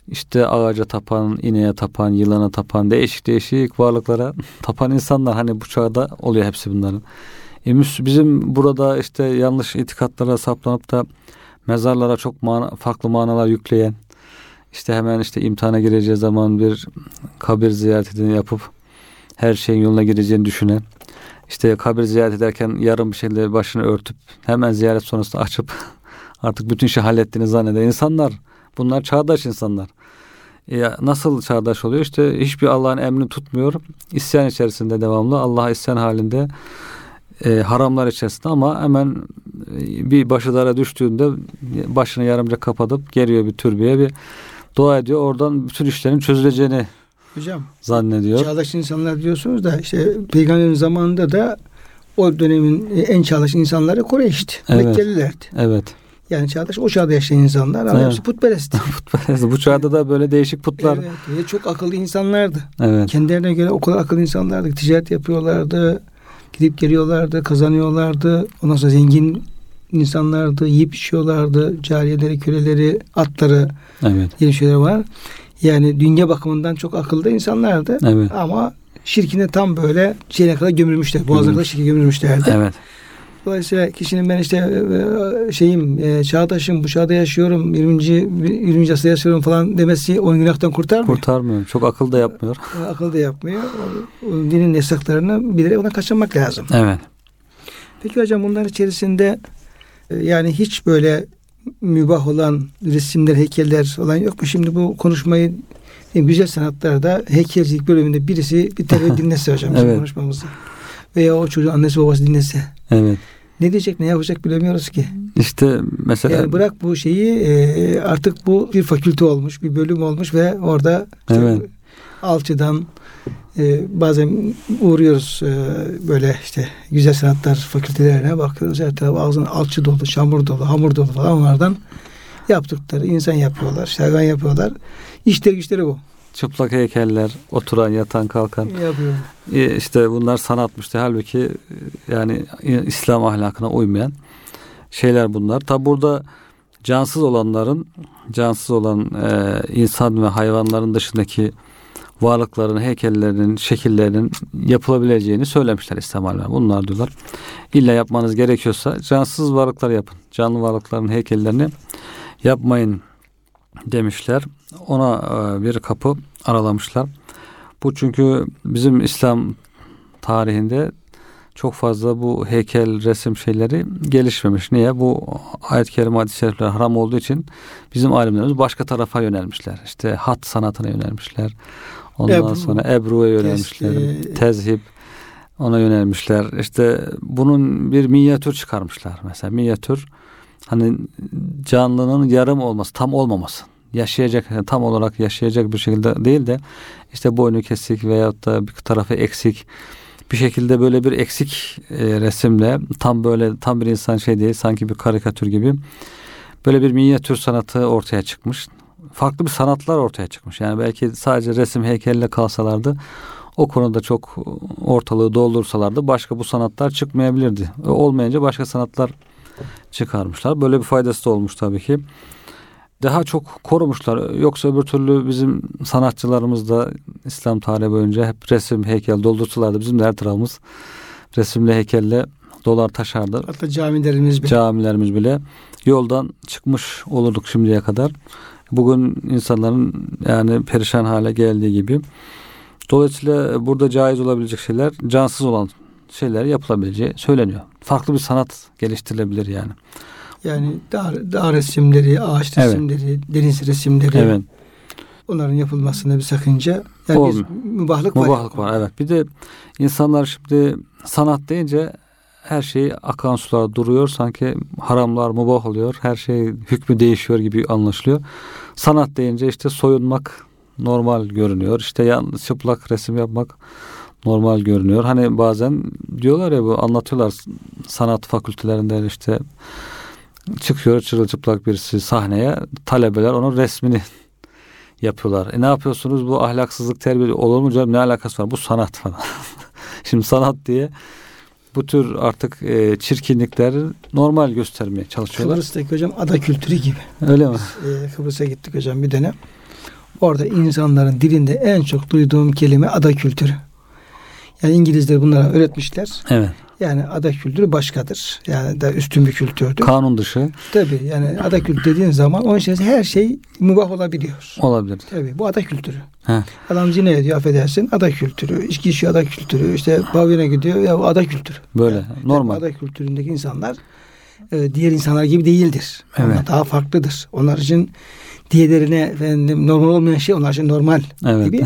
işte ağaca tapan, ineğe tapan, yılana tapan, değişik değişik varlıklara tapan insanlar hani bu çağda oluyor hepsi bunların. E, bizim burada işte yanlış itikatlara saplanıp da mezarlara çok mana, farklı manalar yükleyen işte hemen işte imtihana gireceği zaman bir kabir ziyaretini yapıp her şeyin yoluna gireceğini düşünen işte kabir ziyaret ederken yarım bir şeyle başını örtüp hemen ziyaret sonrasında açıp artık bütün şey hallettiğini zanneden insanlar. Bunlar çağdaş insanlar. E nasıl çağdaş oluyor? İşte hiçbir Allah'ın emrini tutmuyor. İsyan içerisinde devamlı. Allah'a isyan halinde e, haramlar içerisinde ama hemen e, bir başı dara düştüğünde başını yarımca kapatıp geliyor bir türbeye bir dua ediyor. Oradan bütün işlerin çözüleceğini Hocam zannediyor. Çağdaş insanlar diyorsunuz da işte peygamberin zamanında da o dönemin en çağdaş insanları Kureyş'ti. Evet. Mekkelilerdi. Evet. Yani çağdaş o çağda yaşayan insanlar ama evet. hepsi putperest. putperest. Bu çağda da böyle değişik putlar. Evet. Ve çok akıllı insanlardı. Evet. Kendilerine göre o kadar akıllı insanlardı. Ticaret yapıyorlardı. Gidip geliyorlardı. Kazanıyorlardı. Ondan sonra zengin insanlardı. Yiyip içiyorlardı. Cariyeleri, köleleri, atları. Evet. Yeni şeyler var. Yani dünya bakımından çok akıllı insanlardı. Evet. Ama şirkine tam böyle şeyine kadar gömülmüşler. Boğazına kadar şirke gömülmüşlerdi. Evet. Dolayısıyla kişinin ben işte e, şeyim e, çağdaşım bu çağda yaşıyorum 20. 20. asırda yaşıyorum falan demesi o günahtan kurtarmıyor. Kurtarmıyor. Çok akıl da yapmıyor. Akıl da yapmıyor. Dinin yasaklarını bilerek ona kaçınmak lazım. Evet. Peki hocam bunların içerisinde e, yani hiç böyle mübah olan resimler, heykeller olan yok mu? Şimdi bu konuşmayı güzel sanatlarda heykelcilik bölümünde birisi bir tane dinlese hocam Evet. konuşmamızı. Veya o çocuğun annesi babası dinlese. Evet. Ne diyecek ne yapacak bilemiyoruz ki. İşte mesela Yani bırak bu şeyi e, artık bu bir fakülte olmuş, bir bölüm olmuş ve orada işte Evet. alçıdan e, bazen uğruyoruz e, böyle işte güzel sanatlar fakültelerine bakıyoruz. Her taraf ağzın alçı dolu, çamur dolu, hamur dolu falan onlardan yaptıkları insan yapıyorlar, işte hayvan yapıyorlar. İşleri güçleri bu. Çıplak heykeller, oturan, yatan, kalkan. Yapıyor. E, işte bunlar sanatmıştı. Halbuki e, yani İslam ahlakına uymayan şeyler bunlar. Tabi burada cansız olanların, cansız olan e, insan ve hayvanların dışındaki varlıkların, heykellerinin, şekillerinin yapılabileceğini söylemişler İslam alimleri. Bunlar diyorlar. İlla yapmanız gerekiyorsa cansız varlıklar yapın. Canlı varlıkların heykellerini yapmayın demişler. Ona e, bir kapı aralamışlar. Bu çünkü bizim İslam tarihinde çok fazla bu heykel, resim şeyleri gelişmemiş. Niye? Bu ayet-i kerime, hadis-i şerifler haram olduğu için bizim alimlerimiz başka tarafa yönelmişler. İşte hat sanatına yönelmişler. Ondan Ebru, sonra Ebru'ya yönelmişler. Tezhip ona yönelmişler. İşte bunun bir minyatür çıkarmışlar. Mesela minyatür hani canlının yarım olması, tam olmaması. Yaşayacak, yani tam olarak yaşayacak bir şekilde değil de işte boynu kesik veyahut da bir tarafı eksik bir şekilde böyle bir eksik e, resimle tam böyle tam bir insan şey değil sanki bir karikatür gibi böyle bir minyatür sanatı ortaya çıkmış. Farklı bir sanatlar ortaya çıkmış. Yani belki sadece resim heykelle kalsalardı o konuda çok ortalığı doldursalardı başka bu sanatlar çıkmayabilirdi. Olmayınca başka sanatlar çıkarmışlar. Böyle bir faydası da olmuş tabii ki. Daha çok korumuşlar. Yoksa öbür türlü bizim sanatçılarımız da İslam tarihi boyunca hep resim, heykel doldurtulardı. Bizim de her tarafımız resimle, heykelle dolar taşardı. Hatta camilerimiz bile. Camilerimiz bile yoldan çıkmış olurduk şimdiye kadar. Bugün insanların yani perişan hale geldiği gibi. Dolayısıyla burada caiz olabilecek şeyler cansız olan şeyler yapılabileceği söyleniyor. Farklı bir sanat geliştirilebilir yani. Yani dağ, dağ resimleri, ağaç Evet. resimleri, deniz resimleri Evet. onların yapılmasında bir sakınca. Yani Olmuyor. bir mübahlık var. Mubahlık var evet. Bir de insanlar şimdi sanat deyince her şey akan sular duruyor. Sanki haramlar mubah oluyor. Her şey hükmü değişiyor gibi anlaşılıyor. Sanat deyince işte soyunmak normal görünüyor. İşte yan, çıplak resim yapmak normal görünüyor. Hani bazen diyorlar ya bu anlatıyorlar sanat fakültelerinden işte çıkıyor çırılçıplak birisi sahneye talebeler onun resmini yapıyorlar. E ne yapıyorsunuz bu ahlaksızlık terbiye olur mu canım ne alakası var bu sanat falan. Şimdi sanat diye bu tür artık e, çirkinlikleri normal göstermeye çalışıyorlar. Kıbrıs'taki hocam ada kültürü gibi. Öyle mi? Ee, Kıbrıs'a gittik hocam bir dönem. Orada insanların dilinde en çok duyduğum kelime ada kültürü. Yani İngilizler bunlara öğretmişler. Evet. Yani ada kültürü başkadır. Yani da üstün bir kültürdür. Kanun dışı Tabii yani ada kültürü dediğin zaman onun içerisinde her şey mübah olabiliyor. olabilir. Tabii bu ada kültürü. He. Adam zina ediyor affedersin ada kültürü. İçki içiyor ada kültürü. İşte pavyona gidiyor ya bu ada kültürü. Böyle Yani normal. Ada kültüründeki insanlar e, diğer insanlar gibi değildir. Onlar Evet. daha farklıdır. Onlar için diğerlerine efendim normal olmayan şey onlar için normal Evet. gibi.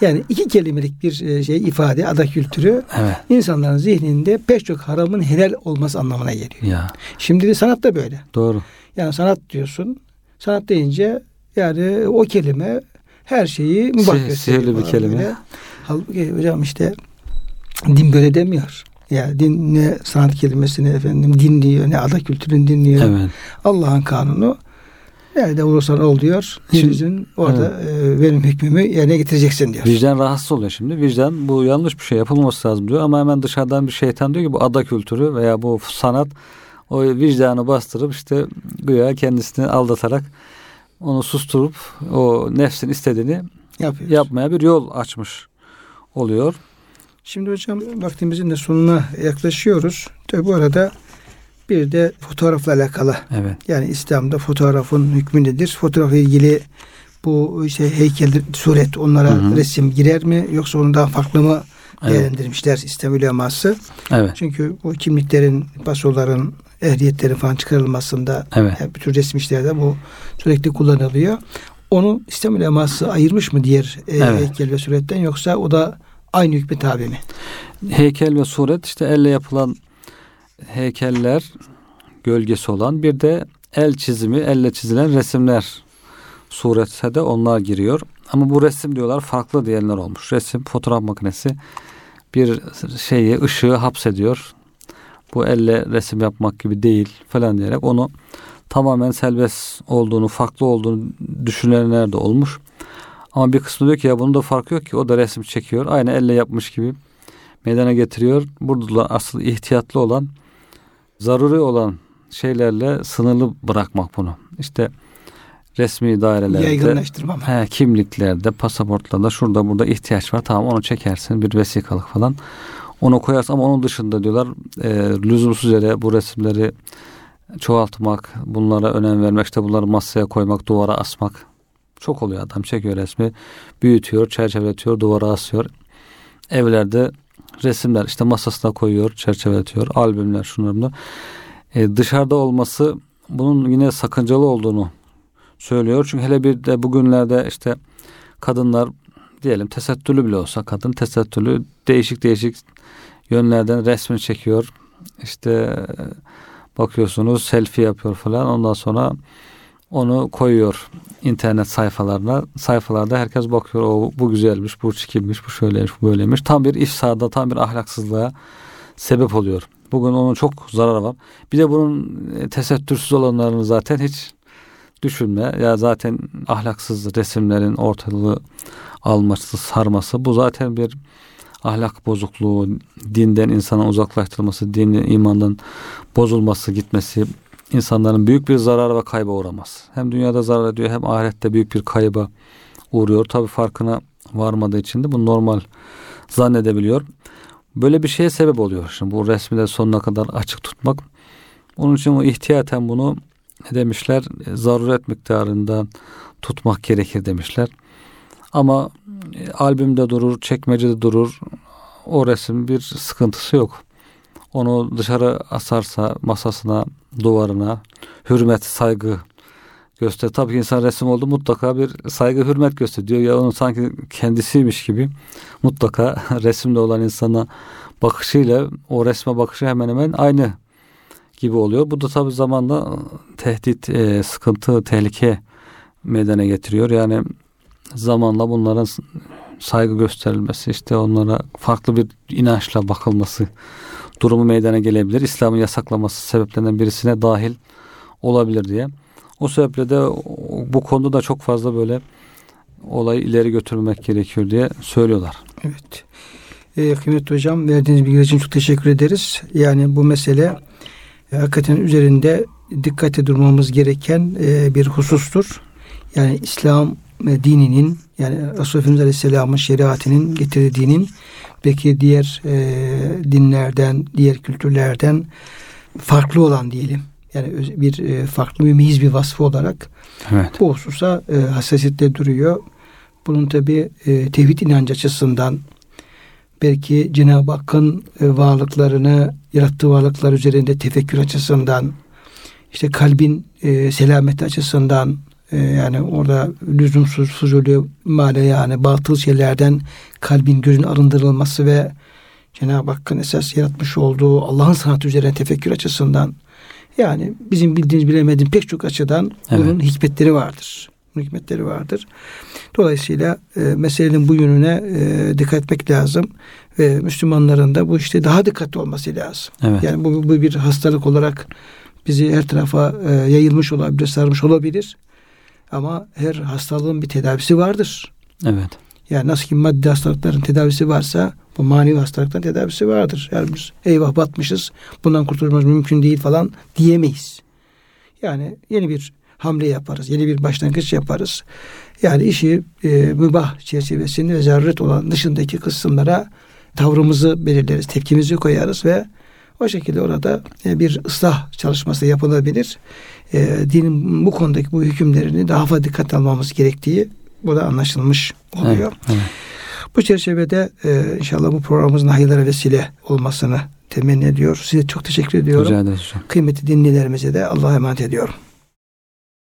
Yani iki kelimelik bir e, şey ifade ada kültürü Evet. insanların zihninde pek çok haramın helal olması anlamına geliyor. Ya Şimdi de sanat da böyle. doğru. Yani sanat diyorsun. Sanat deyince yani o kelime her şeyi mübah gösteriyor sihirli bir kelime. böyle. Halbuki hocam işte din böyle demiyor. Ya din ne sanat kelimesini efendim dinliyor ne ada kültürünü dinliyor. Evet. Allah'ın kanunu nerede olursan ol diyor. Sizin orada e, benim hükmümü yerine getireceksin diyor. Vicdan rahatsız oluyor şimdi. Vicdan bu yanlış bir şey yapılmaması lazım diyor ama hemen dışarıdan bir şeytan diyor ki bu ada kültürü veya bu sanat o vicdanı bastırıp işte güya kendisini aldatarak onu susturup o nefsin istediğini Yapıyor. yapmaya bir yol açmış oluyor. Şimdi hocam vaktimizin de sonuna yaklaşıyoruz. Tabi bu arada bir de fotoğrafla alakalı Evet. Yani İslam'da fotoğrafın hükmü nedir? Fotoğrafla ilgili bu işte heykel, suret onlara Hı hı. resim girer mi? Yoksa onu daha farklı mı Evet. değerlendirmişler İslam uleması? Evet. Çünkü bu kimliklerin, pasoların, ehliyetlerin falan çıkarılmasında Evet. yani bütün resim işlerde bu sürekli kullanılıyor. Onu İslam uleması ayırmış mı diğer e, Evet. heykel ve suretten yoksa o da aynı hükme tabi mi? Heykel ve suret işte elle yapılan heykeller gölgesi olan bir de el çizimi, elle çizilen resimler suretse de onlar giriyor. Ama bu resim diyorlar farklı diyenler olmuş. Resim fotoğraf makinesi bir şeyi ışığı hapsediyor. Bu elle resim yapmak gibi değil falan diyerek onu tamamen serbest olduğunu, farklı olduğunu düşünenler de olmuş. Ama bir kısmı diyor ki ya bunun da farkı yok ki o da resim çekiyor. Aynı elle yapmış gibi meydana getiriyor. Burada da asıl ihtiyatlı olan zaruri olan şeylerle sınırlı bırakmak bunu. İşte resmi dairelerde, he, kimliklerde, pasaportlarda şurada burada ihtiyaç var. Tamam onu çekersin bir vesikalık falan. Onu koyarsın ama onun dışında diyorlar e, lüzumsuz yere bu resimleri çoğaltmak, bunlara önem vermek, işte bunları masaya koymak, duvara asmak. Çok oluyor adam çekiyor resmi, büyütüyor, çerçeveletiyor, duvara asıyor. Evlerde resimler işte masasına koyuyor, çerçeveletiyor, albümler şunlar bunlar. E, dışarıda olması bunun yine sakıncalı olduğunu söylüyor. Çünkü hele bir de bugünlerde işte kadınlar diyelim tesettürlü bile olsa kadın tesettürlü değişik değişik yönlerden resmini çekiyor. İşte e, bakıyorsunuz selfie yapıyor falan ondan sonra onu koyuyor internet sayfalarına. Sayfalarda herkes bakıyor o bu güzelmiş, bu çirkinmiş, bu şöyleymiş, bu böyleymiş. Tam bir ifsada, tam bir ahlaksızlığa sebep oluyor. Bugün onun çok zararı var. Bir de bunun e, tesettürsüz olanlarını zaten hiç düşünme. Ya zaten ahlaksız resimlerin ortalığı alması, sarması bu zaten bir ahlak bozukluğu, dinden insana uzaklaştırması, dinin imandan bozulması, gitmesi insanların büyük bir zarara ve kayba uğramaz. Hem dünyada zarar ediyor hem ahirette büyük bir kayba uğruyor. Tabi farkına varmadığı için de bu normal zannedebiliyor. Böyle bir şeye sebep oluyor. Şimdi bu resmi de sonuna kadar açık tutmak. Onun için o ihtiyaten bunu demişler? E, Zaruret miktarında tutmak gerekir demişler. Ama e, albümde durur, çekmecede durur. O resim bir sıkıntısı yok. Onu dışarı asarsa masasına, duvarına hürmet, saygı göster. Tabii ki insan resim oldu mutlaka bir saygı, hürmet gösteriyor. Ya onun sanki kendisiymiş gibi mutlaka resimde olan insana bakışıyla o resme bakışı hemen hemen aynı gibi oluyor. Bu da tabii zamanla tehdit, e, sıkıntı, tehlike meydana getiriyor. Yani zamanla bunların saygı gösterilmesi, işte onlara farklı bir inançla bakılması durumu meydana gelebilir. İslam'ın yasaklaması sebeplerinden birisine dahil olabilir diye. O sebeple de bu konuda da çok fazla böyle olayı ileri götürmek gerekiyor diye söylüyorlar. Evet. Ee, kıymetli hocam verdiğiniz bilgiler için çok teşekkür ederiz. Yani bu mesele e, hakikaten üzerinde dikkate durmamız gereken e, bir husustur. Yani İslam e, dininin yani Resulullah Efendimiz Aleyhisselam'ın şeriatinin getirdiğinin belki diğer e, dinlerden, diğer kültürlerden farklı olan diyelim. Yani bir e, farklı mümiz bir vasfı olarak Evet. bu hususa e, hassasiyetle duruyor. Bunun tabi e, tevhid inancı açısından belki Cenab-ı Hakk'ın e, varlıklarını yarattığı varlıklar üzerinde tefekkür açısından işte kalbin e, selameti açısından e, yani orada lüzumsuz fuzuli male yani batıl şeylerden kalbin gözün arındırılması ve Cenab-ı Hakk'ın esas yaratmış olduğu Allah'ın sanatı üzerine tefekkür açısından yani bizim bildiğimiz bilemediğimiz pek çok açıdan Evet. bunun hikmetleri vardır. Bunun hikmetleri vardır. Dolayısıyla e, meselenin bu yönüne e, dikkat etmek lazım ve Müslümanların da bu işte daha dikkatli olması lazım. Evet. Yani bu, bu bir hastalık olarak bizi her tarafa e, yayılmış olabilir, sarmış olabilir. Ama her hastalığın bir tedavisi vardır. Evet. Yani nasıl ki maddi hastalıkların tedavisi varsa bu manevi hastalıkların tedavisi vardır. Yani biz eyvah batmışız bundan kurtulmamız mümkün değil falan diyemeyiz. Yani yeni bir hamle yaparız. Yeni bir başlangıç yaparız. Yani işi e, mübah çerçevesinde ve zaruret olan dışındaki kısımlara tavrımızı belirleriz. Tepkimizi koyarız ve o şekilde orada e, bir ıslah çalışması yapılabilir. E, dinin bu konudaki bu hükümlerini daha fazla dikkat almamız gerektiği bu da anlaşılmış oluyor. Evet. evet. Bu çerçevede e, inşallah bu programımızın hayırlara vesile olmasını temenni ediyor. Size çok teşekkür ediyorum. Rica ederiz hocam. Kıymetli dinleyicilerimize de Allah'a emanet ediyorum.